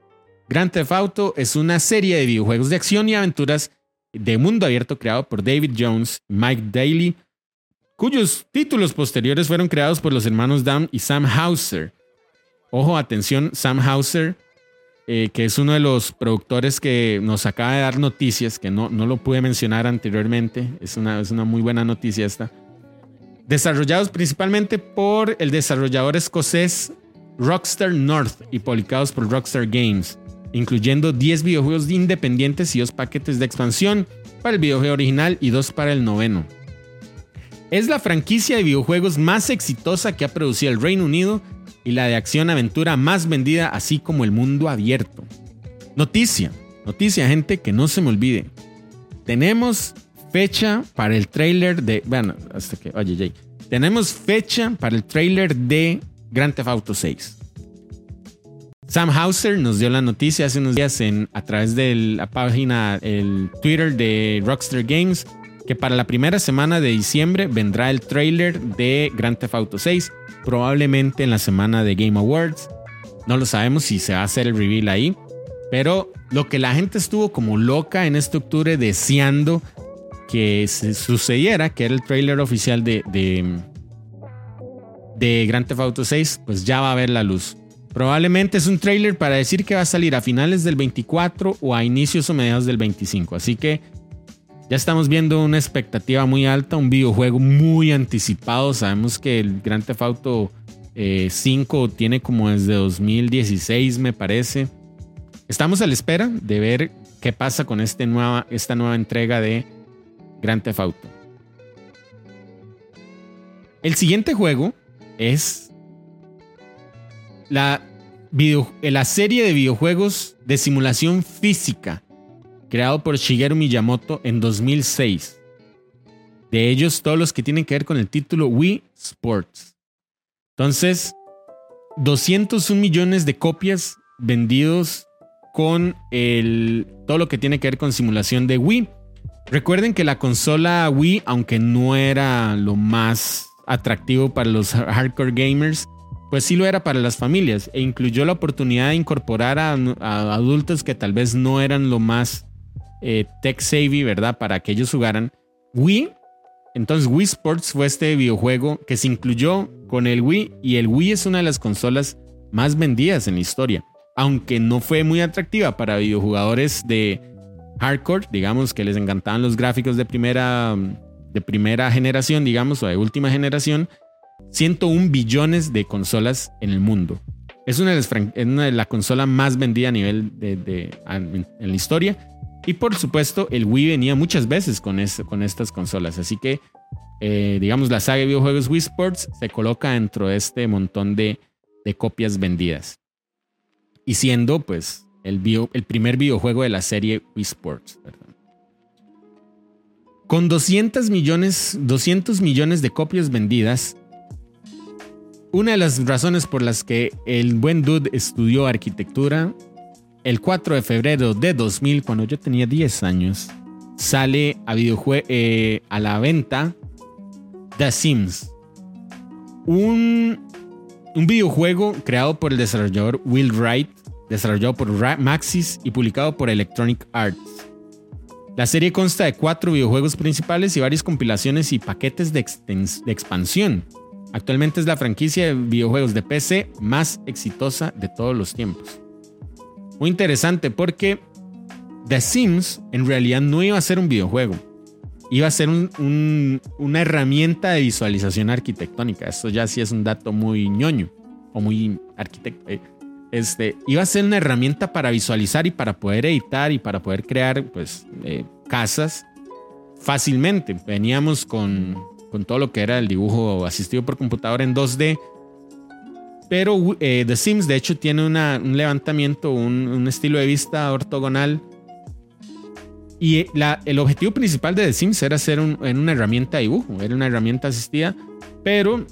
Grand Theft Auto es una serie de videojuegos de acción y aventuras de mundo abierto creado por David Jones y Mike Daly, cuyos títulos posteriores fueron creados por los hermanos Dan y Sam Hauser. Ojo, atención, Sam Hauser eh, que es uno de los productores que nos acaba de dar noticias, que no, no lo pude mencionar anteriormente, es una, es una muy buena noticia esta. Desarrollados principalmente por el desarrollador escocés Rockstar North y publicados por Rockstar Games, incluyendo 10 videojuegos independientes y dos paquetes de expansión para el videojuego original y dos para el noveno. Es la franquicia de videojuegos más exitosa que ha producido el Reino Unido y la de acción-aventura más vendida, así como el mundo abierto. Noticia, noticia, gente, que no se me olvide. Tenemos fecha para el trailer de. Bueno, hasta que. Oye, Jay. Tenemos fecha para el trailer de Grand Theft Auto 6. Sam Hauser nos dio la noticia hace unos días en, a través de la página, el Twitter de Rockstar Games, que para la primera semana de diciembre vendrá el trailer de Grand Theft Auto 6 probablemente en la semana de Game Awards. No lo sabemos si se va a hacer el reveal ahí. Pero lo que la gente estuvo como loca en este octubre deseando que sucediera, que era el trailer oficial de, de, de Grand Theft Auto 6, pues ya va a ver la luz. Probablemente es un trailer para decir que va a salir a finales del 24 o a inicios o mediados del 25. Así que ya estamos viendo una expectativa muy alta, un videojuego muy anticipado. Sabemos que el Grand Theft Auto 5 eh, tiene como desde 2016, me parece. Estamos a la espera de ver qué pasa con este nueva, esta nueva entrega de Grand Theft Auto. El siguiente juego es la, la serie de videojuegos de simulación física creado por Shigeru Miyamoto en 2006. De ellos, todos los que tienen que ver con el título Wii Sports. Entonces, 201 millones de copias vendidos con el, todo lo que tiene que ver con simulación de Wii. Recuerden que la consola Wii, aunque no era lo más atractivo para los hardcore gamers, pues sí lo era para las familias e incluyó la oportunidad de incorporar a, adultos que tal vez no eran lo más eh, tech savvy, ¿verdad? Para que ellos jugaran. Wii, entonces Wii Sports fue este videojuego que se incluyó con el Wii y el Wii es una de las consolas más vendidas en la historia. Aunque no fue muy atractiva para videojugadores de hardcore, digamos que les encantaban los gráficos de primera, de primera generación, digamos, o de última generación, 101 billones de consolas en el mundo. Es una de las, una de la consola más vendida a nivel de, en la historia y por supuesto, el Wii venía muchas veces con, con estas consolas. Así que, eh, digamos, la saga de videojuegos Wii Sports se coloca dentro de este montón de, copias vendidas. Y siendo, pues, el, el, primer videojuego de la serie Wii Sports. Con 200 millones, 200 millones de copias vendidas, una de las razones por las que el buen dude estudió arquitectura el 4 de febrero de 2000, cuando yo tenía 10 años, sale a, eh, a la venta The Sims. Un, un videojuego creado por el desarrollador Will Wright, desarrollado por Maxis y publicado por Electronic Arts. La serie consta de cuatro videojuegos principales y varias compilaciones y paquetes de, de expansión. Actualmente es la franquicia de videojuegos de PC más exitosa de todos los tiempos. Muy interesante porque The Sims en realidad no iba a ser un videojuego. Iba a ser una herramienta de visualización arquitectónica. Esto ya sí es un dato muy ñoño o muy arquitecto. Eh, este, iba a ser una herramienta para visualizar y para poder editar y para poder crear pues, eh, casas fácilmente. Veníamos con, con, todo lo que era el dibujo asistido por computadora en 2D. Pero eh, The Sims de hecho tiene un levantamiento, un, un estilo de vista ortogonal y el objetivo principal de The Sims era ser una herramienta de dibujo, era una herramienta asistida, pero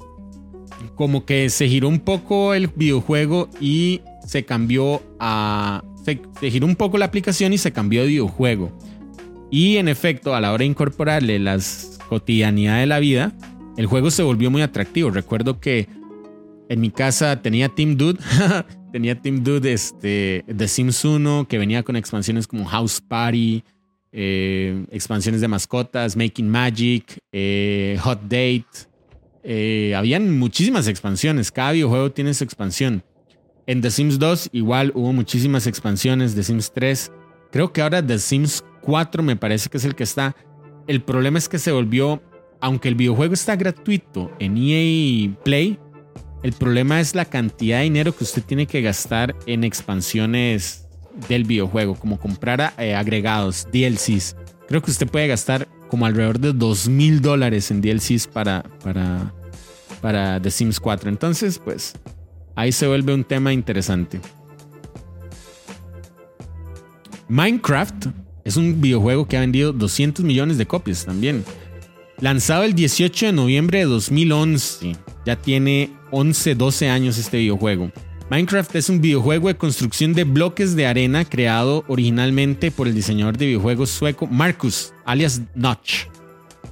como que se giró un poco el videojuego y se cambió a... Se, giró un poco la aplicación y se cambió de videojuego. Y en efecto, a la hora de incorporarle las cotidianidades de la vida, el juego se volvió muy atractivo. Recuerdo que en mi casa tenía Team Dude, tenía Team Dude este, The Sims 1, que venía con expansiones como House Party, eh, expansiones de mascotas, Making Magic, eh, Hot Date. Eh, habían muchísimas expansiones. Cada videojuego tiene su expansión. En The Sims 2 igual hubo muchísimas expansiones. The Sims 3. Creo que ahora The Sims 4 me parece que es el que está. El problema es que se volvió, aunque el videojuego está gratuito en EA Play, el problema es la cantidad de dinero que usted tiene que gastar en expansiones del videojuego, como comprar eh, agregados, DLCs. Creo que usted puede gastar como alrededor de dos mil dólares en DLCs para, para, para The Sims 4. Entonces, pues ahí se vuelve un tema interesante. Minecraft es un videojuego que ha vendido 200 millones de copias también. Lanzado el 18 de noviembre de 2011. Ya tiene 11, 12 años este videojuego. Minecraft es un videojuego de construcción de bloques de arena creado originalmente por el diseñador de videojuegos sueco Marcus, alias Notch,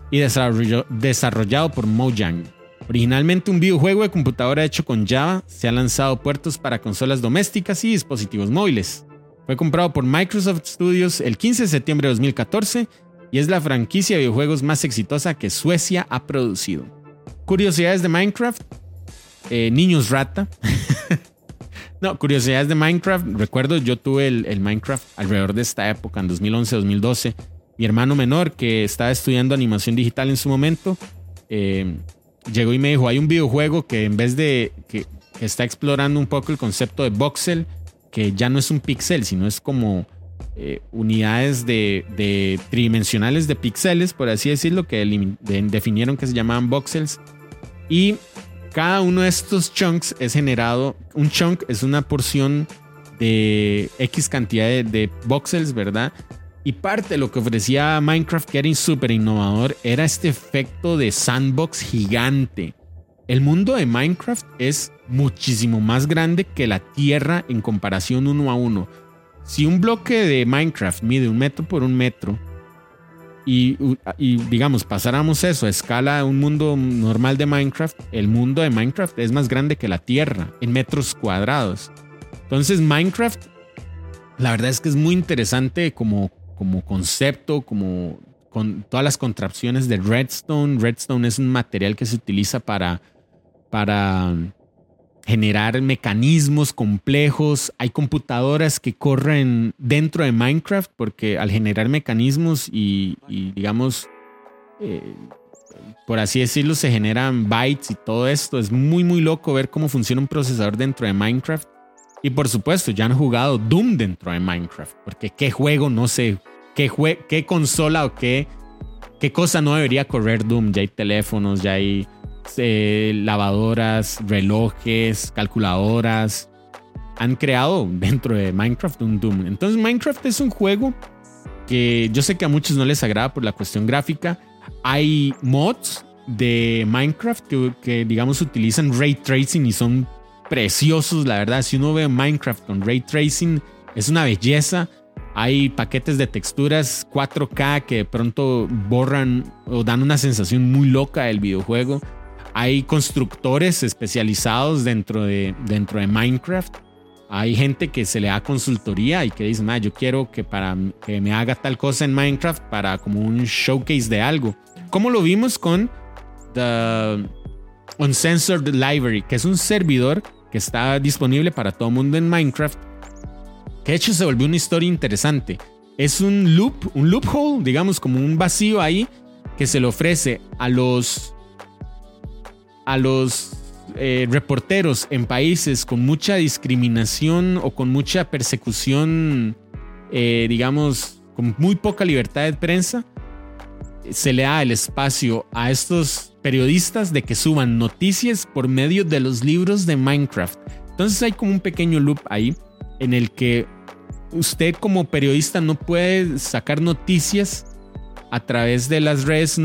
y desarrollado por Mojang. Originalmente un videojuego de computadora hecho con Java, se ha lanzado puertos para consolas domésticas y dispositivos móviles. Fue comprado por Microsoft Studios el 15 de septiembre de 2014 y es la franquicia de videojuegos más exitosa que Suecia ha producido. Curiosidades de Minecraft. Eh, niños rata. No, curiosidades de Minecraft. Recuerdo, yo tuve el, Minecraft alrededor de esta época, en 2011-2012. Mi hermano menor, que estaba estudiando animación digital en su momento, eh, llegó y me dijo, hay un videojuego que en vez de que, está explorando un poco el concepto de voxel, que ya no es un pixel, sino es como eh, unidades de, tridimensionales de píxeles, por así decirlo, que definieron que se llamaban voxels. Y cada uno de estos chunks es generado, un chunk es una porción de X cantidad de, voxels, ¿verdad? Y parte de lo que ofrecía Minecraft, que era súper innovador, era este efecto de sandbox gigante. El mundo de Minecraft es muchísimo más grande que la Tierra en comparación uno a uno. Si un bloque de Minecraft mide un metro por un metro, y, digamos, pasáramos eso a escala de un mundo normal de Minecraft, el mundo de Minecraft es más grande que la Tierra en metros cuadrados. Entonces Minecraft, la verdad es que es muy interesante como, como concepto, como con todas las contrapciones de Redstone. Redstone es un material que se utiliza para, para generar mecanismos complejos. Hay computadoras que corren dentro de Minecraft porque al generar mecanismos y, digamos, eh, por así decirlo, se generan bytes y todo esto. Es muy, muy loco ver cómo funciona un procesador dentro de Minecraft. Y por supuesto, ya han jugado Doom dentro de Minecraft. Porque qué juego, no sé, qué, qué consola o qué, qué cosa no debería correr Doom. Ya hay teléfonos, ya hay eh, lavadoras, relojes, calculadoras. Han creado dentro de Minecraft un Doom. Entonces Minecraft es un juego que yo sé que a muchos no les agrada por la cuestión gráfica. Hay mods de Minecraft que, que digamos utilizan ray tracing y son preciosos, la verdad. Si uno ve Minecraft con ray tracing, es una belleza. Hay paquetes de texturas 4K que de pronto borran o dan una sensación muy loca del videojuego. Hay constructores especializados dentro de, dentro de Minecraft. Hay gente que se le da consultoría y que dice, yo quiero que, para, que me haga tal cosa en Minecraft para como un showcase de algo. Como lo vimos con The Uncensored Library, que es un servidor que está disponible para todo mundo en Minecraft. Que de hecho se volvió una historia interesante. Es un loop, un loophole, digamos como un vacío ahí que se le ofrece a los a los eh, reporteros en países con mucha discriminación o con mucha persecución, eh, digamos, con muy poca libertad de prensa, se le da el espacio a estos periodistas de que suban noticias por medio de los libros de Minecraft. Entonces hay como un pequeño loop ahí en el que usted como periodista no puede sacar noticias a través de las redes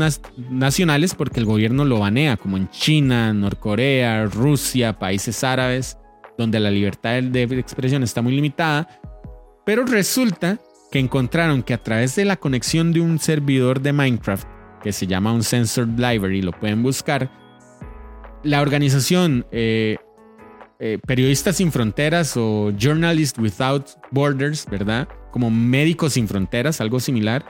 nacionales porque el gobierno lo banea, como en China, Norcorea, Rusia, países árabes, donde la libertad de expresión está muy limitada. Pero resulta que encontraron que a través de la conexión de un servidor de Minecraft, que se llama un Censored Library, lo pueden buscar, la organización eh, eh, Periodistas Sin Fronteras o Journalists Without Borders, ¿verdad? Como Médicos Sin Fronteras, algo similar,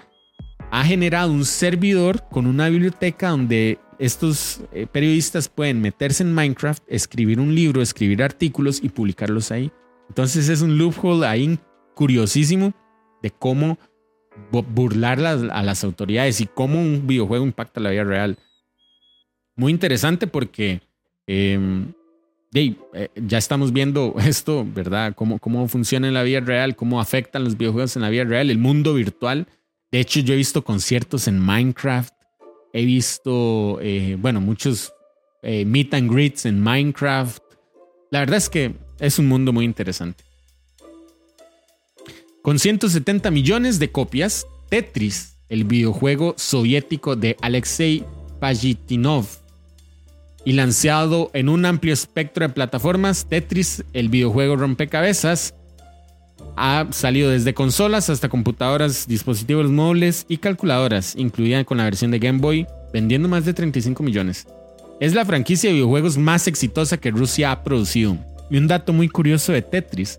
ha generado un servidor con una biblioteca donde estos eh, periodistas pueden meterse en Minecraft, escribir un libro, escribir artículos y publicarlos ahí. Entonces es un loophole ahí curiosísimo de cómo burlar a las autoridades y cómo un videojuego impacta la vida real. Muy interesante porque em, eh, ya estamos viendo esto, ¿verdad? Cómo, cómo funciona en la vida real, cómo afectan los videojuegos en la vida real, el mundo virtual de hecho, yo he visto conciertos en Minecraft. He visto, eh, bueno, muchos eh, meet and greets en Minecraft. La verdad es que es un mundo muy interesante. Con 170 millones de copias, Tetris, el videojuego soviético de Alexei Pajitinov, y lanzado en un amplio espectro de plataformas, Tetris, el videojuego rompecabezas, ha salido desde consolas hasta computadoras, dispositivos móviles y calculadoras, incluida con la versión de Game Boy, vendiendo más de 35 millones. Es la franquicia de videojuegos más exitosa que Rusia ha producido. Y un dato muy curioso de Tetris.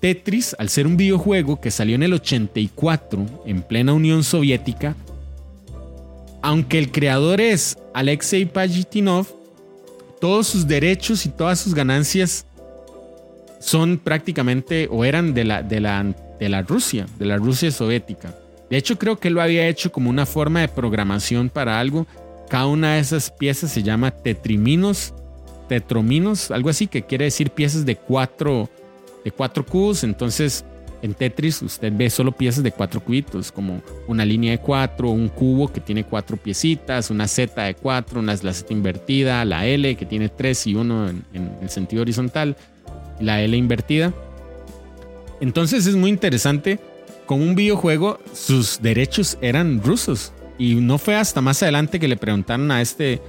Tetris, al ser un videojuego que salió en el 84, en plena Unión Soviética, aunque el creador es Alexei Pajitinov, todos sus derechos y todas sus ganancias son prácticamente o eran de la, de la, de la Rusia, de la Rusia soviética. De hecho, creo que lo había hecho como una forma de programación para algo. Cada una de esas piezas se llama tetriminos, tetrominos, algo así, que quiere decir piezas de cuatro, de cuatro cubos. Entonces, en Tetris usted ve solo piezas de cuatro cubitos, como una línea de cuatro, un cubo que tiene cuatro piecitas, una Z de cuatro, una la Z invertida, la L que tiene tres y uno en el sentido horizontal la L invertida. Entonces es muy interesante. Con un videojuego, sus derechos eran rusos. Y no fue hasta más adelante que le preguntaron a este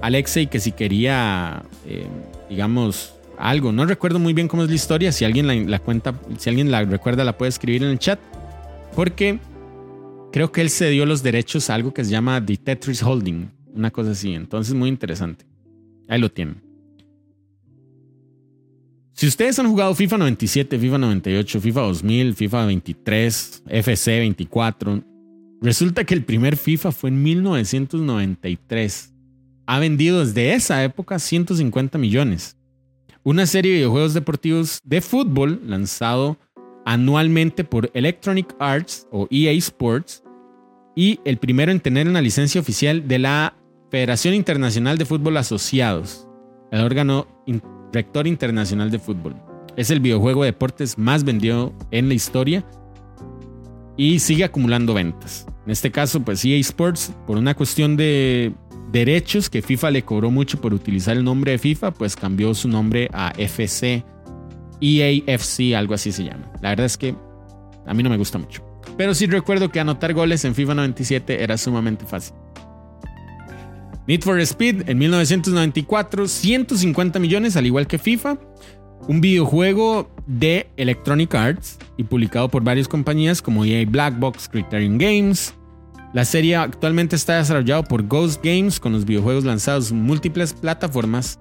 Alexei que si quería, eh, digamos, algo. No recuerdo muy bien cómo es la historia. Si alguien la, cuenta, si alguien la recuerda, la puede escribir en el chat. Porque creo que él se dio los derechos a algo que se llama The Tetris Holding. Una cosa así. Entonces, muy interesante. Ahí lo tienen. Si ustedes han jugado FIFA 97, FIFA 98, FIFA 2000, FIFA 23, FC 24, resulta que el primer FIFA fue en 1993. Ha vendido desde esa época 150 millones. Una serie de videojuegos deportivos de fútbol lanzado anualmente por Electronic Arts o EA Sports y el primero en tener una licencia oficial de la Federación Internacional de Fútbol Asociados, el órgano rector internacional de fútbol. Es el videojuego de deportes más vendido en la historia y sigue acumulando ventas. En este caso, pues EA Sports, por una cuestión de derechos que FIFA le cobró mucho por utilizar el nombre de FIFA, pues cambió su nombre a FC, EAFC, algo así se llama. La verdad es que a mí no me gusta mucho. Pero sí recuerdo que anotar goles en FIFA 97 era sumamente fácil. Need for Speed en 1994, 150 millones, al igual que FIFA. un videojuego de Electronic Arts y publicado por varias compañías como EA Black Box, Criterion Games. La serie actualmente está desarrollado por Ghost Games con los videojuegos lanzados en múltiples plataformas.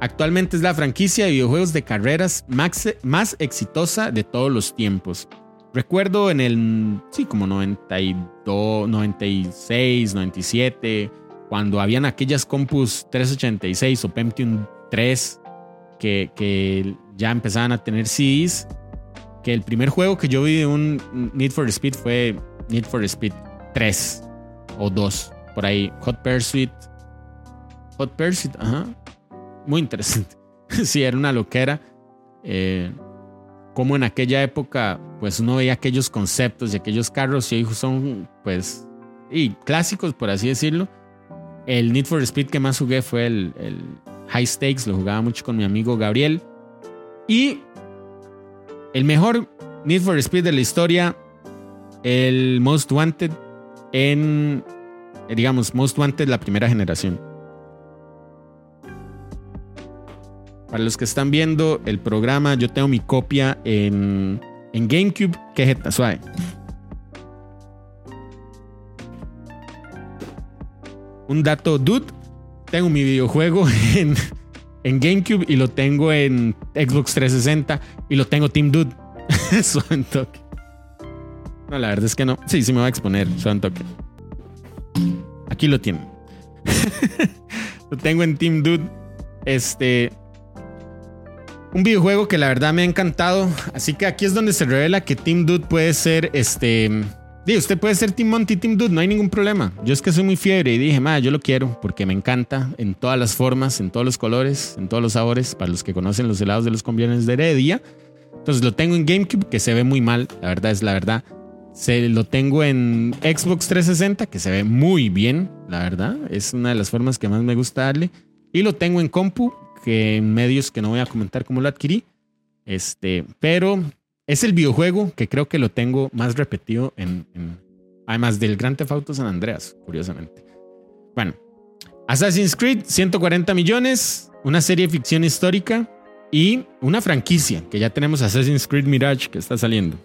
Actualmente es la franquicia de videojuegos de carreras más, más exitosa de todos los tiempos. Recuerdo en el, sí, como 92, 96, 97, cuando habían aquellas compus 386 o Pentium 3 que, que ya empezaban a tener CDs, que el primer juego que yo vi de un Need for Speed fue Need for Speed 3 o 2, por ahí, Hot Pursuit. Hot Pursuit, ajá. Muy interesante. sí, era una loquera. Eh, como en aquella época, pues uno veía aquellos conceptos y aquellos carros y son, pues, y clásicos, por así decirlo. El Need for Speed que más jugué fue el, High Stakes, lo jugaba mucho con mi amigo Gabriel. Y el mejor Need for Speed de la historia, el Most Wanted en, digamos, Most Wanted la primera generación. Para los que están viendo el programa, yo tengo mi copia en, en GameCube, que es suave. Un dato, dude. Tengo mi videojuego en, GameCube y lo tengo en Xbox 360 y lo tengo Team Dude. Suave toque. No, la verdad es que no. Sí, sí me va a exponer. Suave toque. Aquí lo tienen. lo tengo en Team Dude. Este. Un videojuego que la verdad me ha encantado. Así que aquí es donde se revela que Team Dude puede ser este. Digo, usted puede ser Team Monty, Team Dude, no hay ningún problema. Yo es que soy muy fiebre y dije, ma, yo lo quiero porque me encanta en todas las formas, en todos los colores, en todos los sabores. Para los que conocen los helados de los conviernes de Heredia. Entonces lo tengo en GameCube, que se ve muy mal, la verdad es la verdad. Se, lo tengo en Xbox 360, que se ve muy bien, la verdad. Es una de las formas que más me gusta darle. Y lo tengo en compu, que en medios que no voy a comentar cómo lo adquirí. Este, pero es el videojuego que creo que lo tengo más repetido en, además del Grand Theft San Andreas, curiosamente. Bueno, Assassin's Creed 140 millones, una serie de ficción histórica y una franquicia que ya tenemos Assassin's Creed Mirage que está saliendo.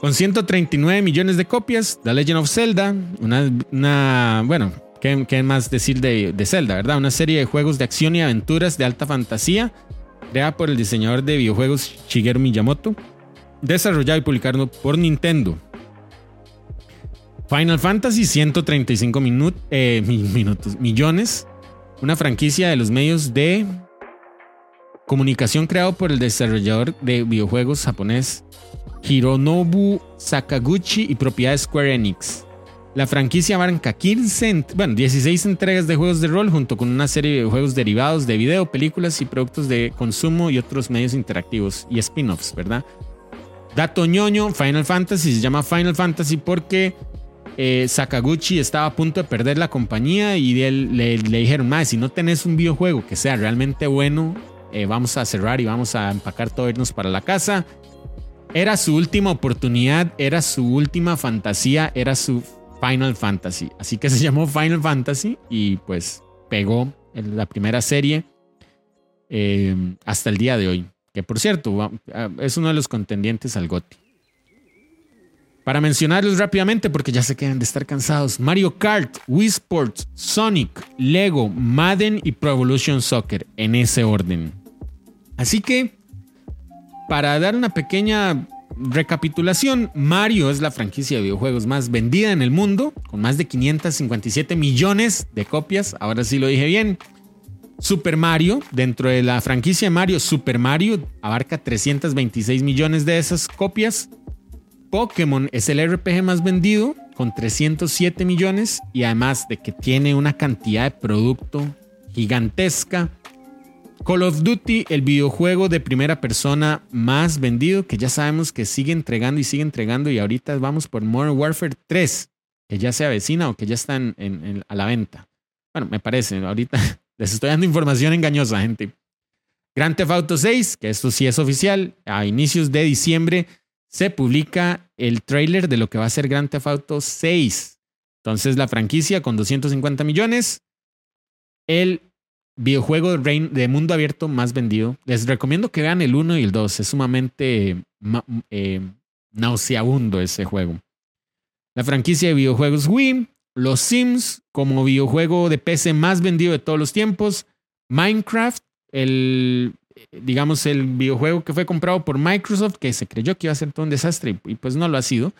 Con 139 millones de copias, The Legend of Zelda, una, una bueno, ¿Qué, más decir de, de, Zelda, verdad? Una serie de juegos de acción y aventuras de alta fantasía, creada por el diseñador de videojuegos Shigeru Miyamoto, desarrollado y publicado por Nintendo. Final Fantasy 135 eh, minutos, millones, una franquicia de los medios de comunicación creado por el desarrollador de videojuegos japonés Hironobu Sakaguchi y propiedad de Square Enix. La franquicia abarca 15, bueno, 16 entregas de juegos de rol junto con una serie de juegos derivados de video, películas y productos de consumo y otros medios interactivos y spin-offs, ¿verdad? Dato ñoño, Final Fantasy se llama Final Fantasy porque eh, Sakaguchi estaba a punto de perder la compañía y él, le, dijeron, más si no tenés un videojuego que sea realmente bueno, eh, vamos a cerrar y vamos a empacar todo, irnos para la casa. Era su última oportunidad, era su última fantasía, era su Final Fantasy. Así que se llamó Final Fantasy y pues pegó en la primera serie eh, hasta el día de hoy. Que por cierto, es uno de los contendientes al GOTY. Para mencionarlos rápidamente, porque ya se quedan de estar cansados: Mario Kart, Wii Sports, Sonic, Lego, Madden y Pro Evolution Soccer, en ese orden. Así que, para dar una pequeña Recapitulación, Mario es la franquicia de videojuegos más vendida en el mundo, con más de 557 millones de copias, ahora sí lo dije bien. Super Mario, dentro de la franquicia Mario, Super Mario abarca 326 millones de esas copias. Pokémon es el RPG más vendido, con 307 millones, y además de que tiene una cantidad de producto gigantesca, Call of Duty, el videojuego de primera persona más vendido, que ya sabemos que sigue entregando y sigue entregando, y ahorita vamos por Modern Warfare 3, que ya se avecina o que ya está a la venta. Bueno, me parece, ahorita les estoy dando información engañosa, gente. Grand Theft Auto 6, que esto sí es oficial, a inicios de diciembre se publica el trailer de lo que va a ser Grand Theft Auto 6. Entonces la franquicia con 250 millones, el videojuego de mundo abierto más vendido. Les recomiendo que vean el 1 y el 2. Es sumamente eh, nauseabundo ese juego. La franquicia de videojuegos Wii, Los Sims como videojuego de PC más vendido de todos los tiempos, Minecraft, el digamos el videojuego que fue comprado por Microsoft que se creyó que iba a ser todo un desastre y pues no lo ha sido.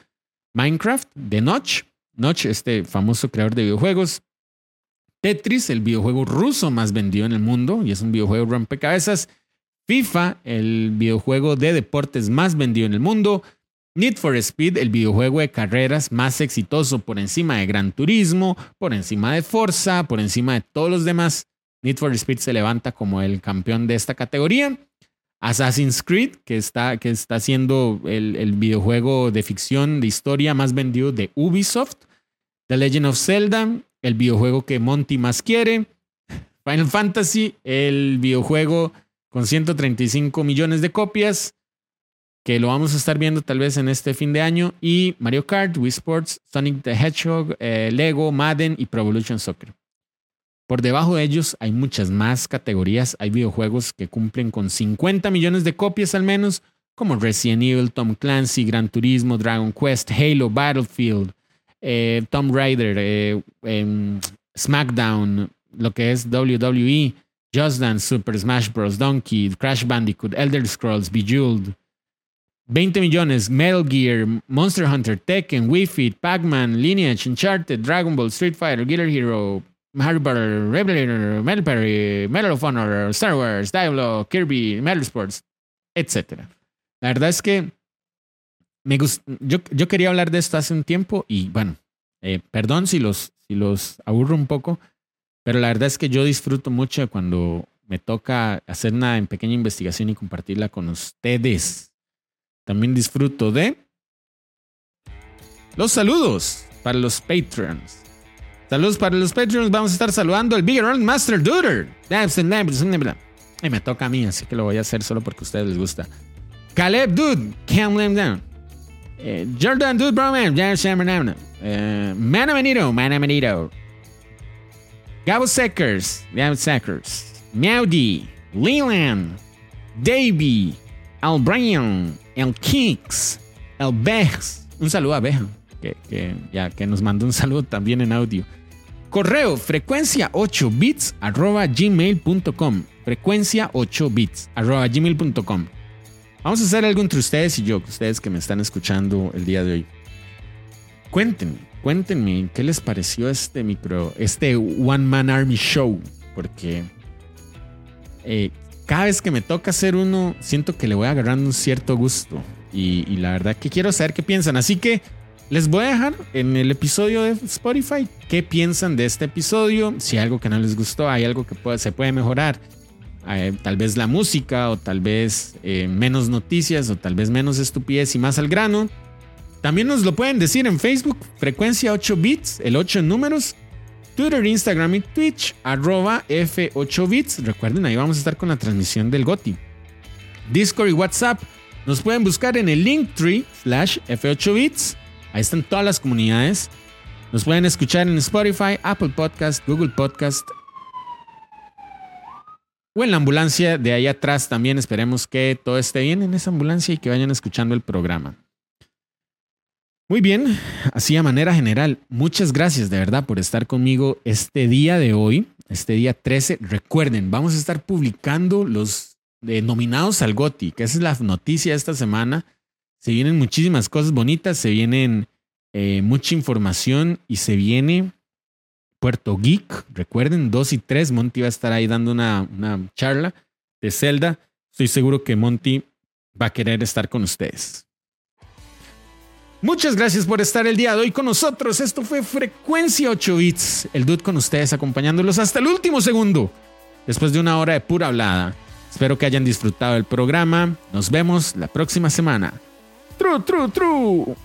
Minecraft de Notch, Notch este famoso creador de videojuegos, Tetris, el videojuego ruso más vendido en el mundo y es un videojuego rompecabezas. FIFA, el videojuego de deportes más vendido en el mundo. Need for Speed, el videojuego de carreras más exitoso por encima de Gran Turismo, por encima de Forza, por encima de todos los demás. Need for Speed se levanta como el campeón de esta categoría. Assassin's Creed, que está, que está siendo el, el videojuego de ficción, de historia más vendido de Ubisoft. The Legend of Zelda, el videojuego que Monty más quiere. Final Fantasy, el videojuego con 135 millones de copias, que lo vamos a estar viendo tal vez en este fin de año. Y Mario Kart, Wii Sports, Sonic the Hedgehog, eh, Lego, Madden y Pro Evolution Soccer. Por debajo de ellos hay muchas más categorías. Hay videojuegos que cumplen con 50 millones de copias al menos, como Resident Evil, Tom Clancy, Gran Turismo, Dragon Quest, Halo, Battlefield, eh, Tomb Raider, eh, em, SmackDown, lo que es WWE, Just Dance, Super Smash Bros. Donkey, Crash Bandicoot, Elder Scrolls, Bejeweled. 20 millones, Metal Gear, Monster Hunter, Tekken, Wii Fit, Pac-Man, Lineage, Uncharted, Dragon Ball, Street Fighter, Guitar Hero, Harry Potter, Revelator, Metal Perry, Medal of Honor, Star Wars, Diablo, Kirby, Metal Sports, etc. La verdad es que me yo, yo, quería hablar de esto hace un tiempo y bueno, eh, perdón si los, si los aburro un poco, pero la verdad es que yo disfruto mucho cuando me toca hacer una pequeña investigación y compartirla con ustedes. También disfruto de los saludos para los Patreons. Saludos para los Patreons. Vamos a estar saludando al Bigger Old Master Duder. Y me toca a mí, así que lo voy a hacer solo porque a ustedes les gusta. Caleb Dude, let down. Eh, Jordan Dude Bro Man, eh, Mana Manito, Mana Manito. Gabo Seckers, Gabo Seckers, Meowdy, Leland, Davey, Al Brian, El Kicks, El Bex. Un saludo a Beja, que, que, ya, que nos mandó un saludo también en audio. Correo frecuencia 8 bits arroba gmail.com. Frecuencia 8 bits arroba gmail.com. Vamos a hacer algo entre ustedes y yo, ustedes que me están escuchando el día de hoy. Cuéntenme, cuéntenme qué les pareció este micro, este One Man Army Show, porque eh, cada vez que me toca hacer uno, siento que le voy agarrando un cierto gusto. Y, la verdad que quiero saber qué piensan. Así que les voy a dejar en el episodio de Spotify qué piensan de este episodio. Si hay algo que no les gustó, hay algo que se puede mejorar. Eh, tal vez la música o tal vez eh, menos noticias o tal vez menos estupidez y más al grano. También nos lo pueden decir en Facebook, frecuencia 8 bits, el 8 en números. Twitter, Instagram y Twitch, arroba F8 bits. Recuerden, ahí vamos a estar con la transmisión del GOTI. Discord y WhatsApp nos pueden buscar en el Linktree slash F8 bits. Ahí están todas las comunidades. Nos pueden escuchar en Spotify, Apple Podcast, Google Podcast, o en la ambulancia de ahí atrás también. Esperemos que todo esté bien en esa ambulancia y que vayan escuchando el programa. Muy bien, así a manera general, muchas gracias de verdad por estar conmigo este día de hoy, este día 13. Recuerden, vamos a estar publicando los nominados al GOTI, que esa es la noticia de esta semana. Se vienen muchísimas cosas bonitas, se vienen eh, mucha información y se viene Puerto Geek. Recuerden, 2 y 3, Monty va a estar ahí dando una, una charla de Zelda. Estoy seguro que Monty va a querer estar con ustedes. Muchas gracias por estar el día de hoy con nosotros. Esto fue Frecuencia 8 Bits. El dude con ustedes acompañándolos hasta el último segundo. Después de una hora de pura hablada. Espero que hayan disfrutado el programa. Nos vemos la próxima semana. True, true, true.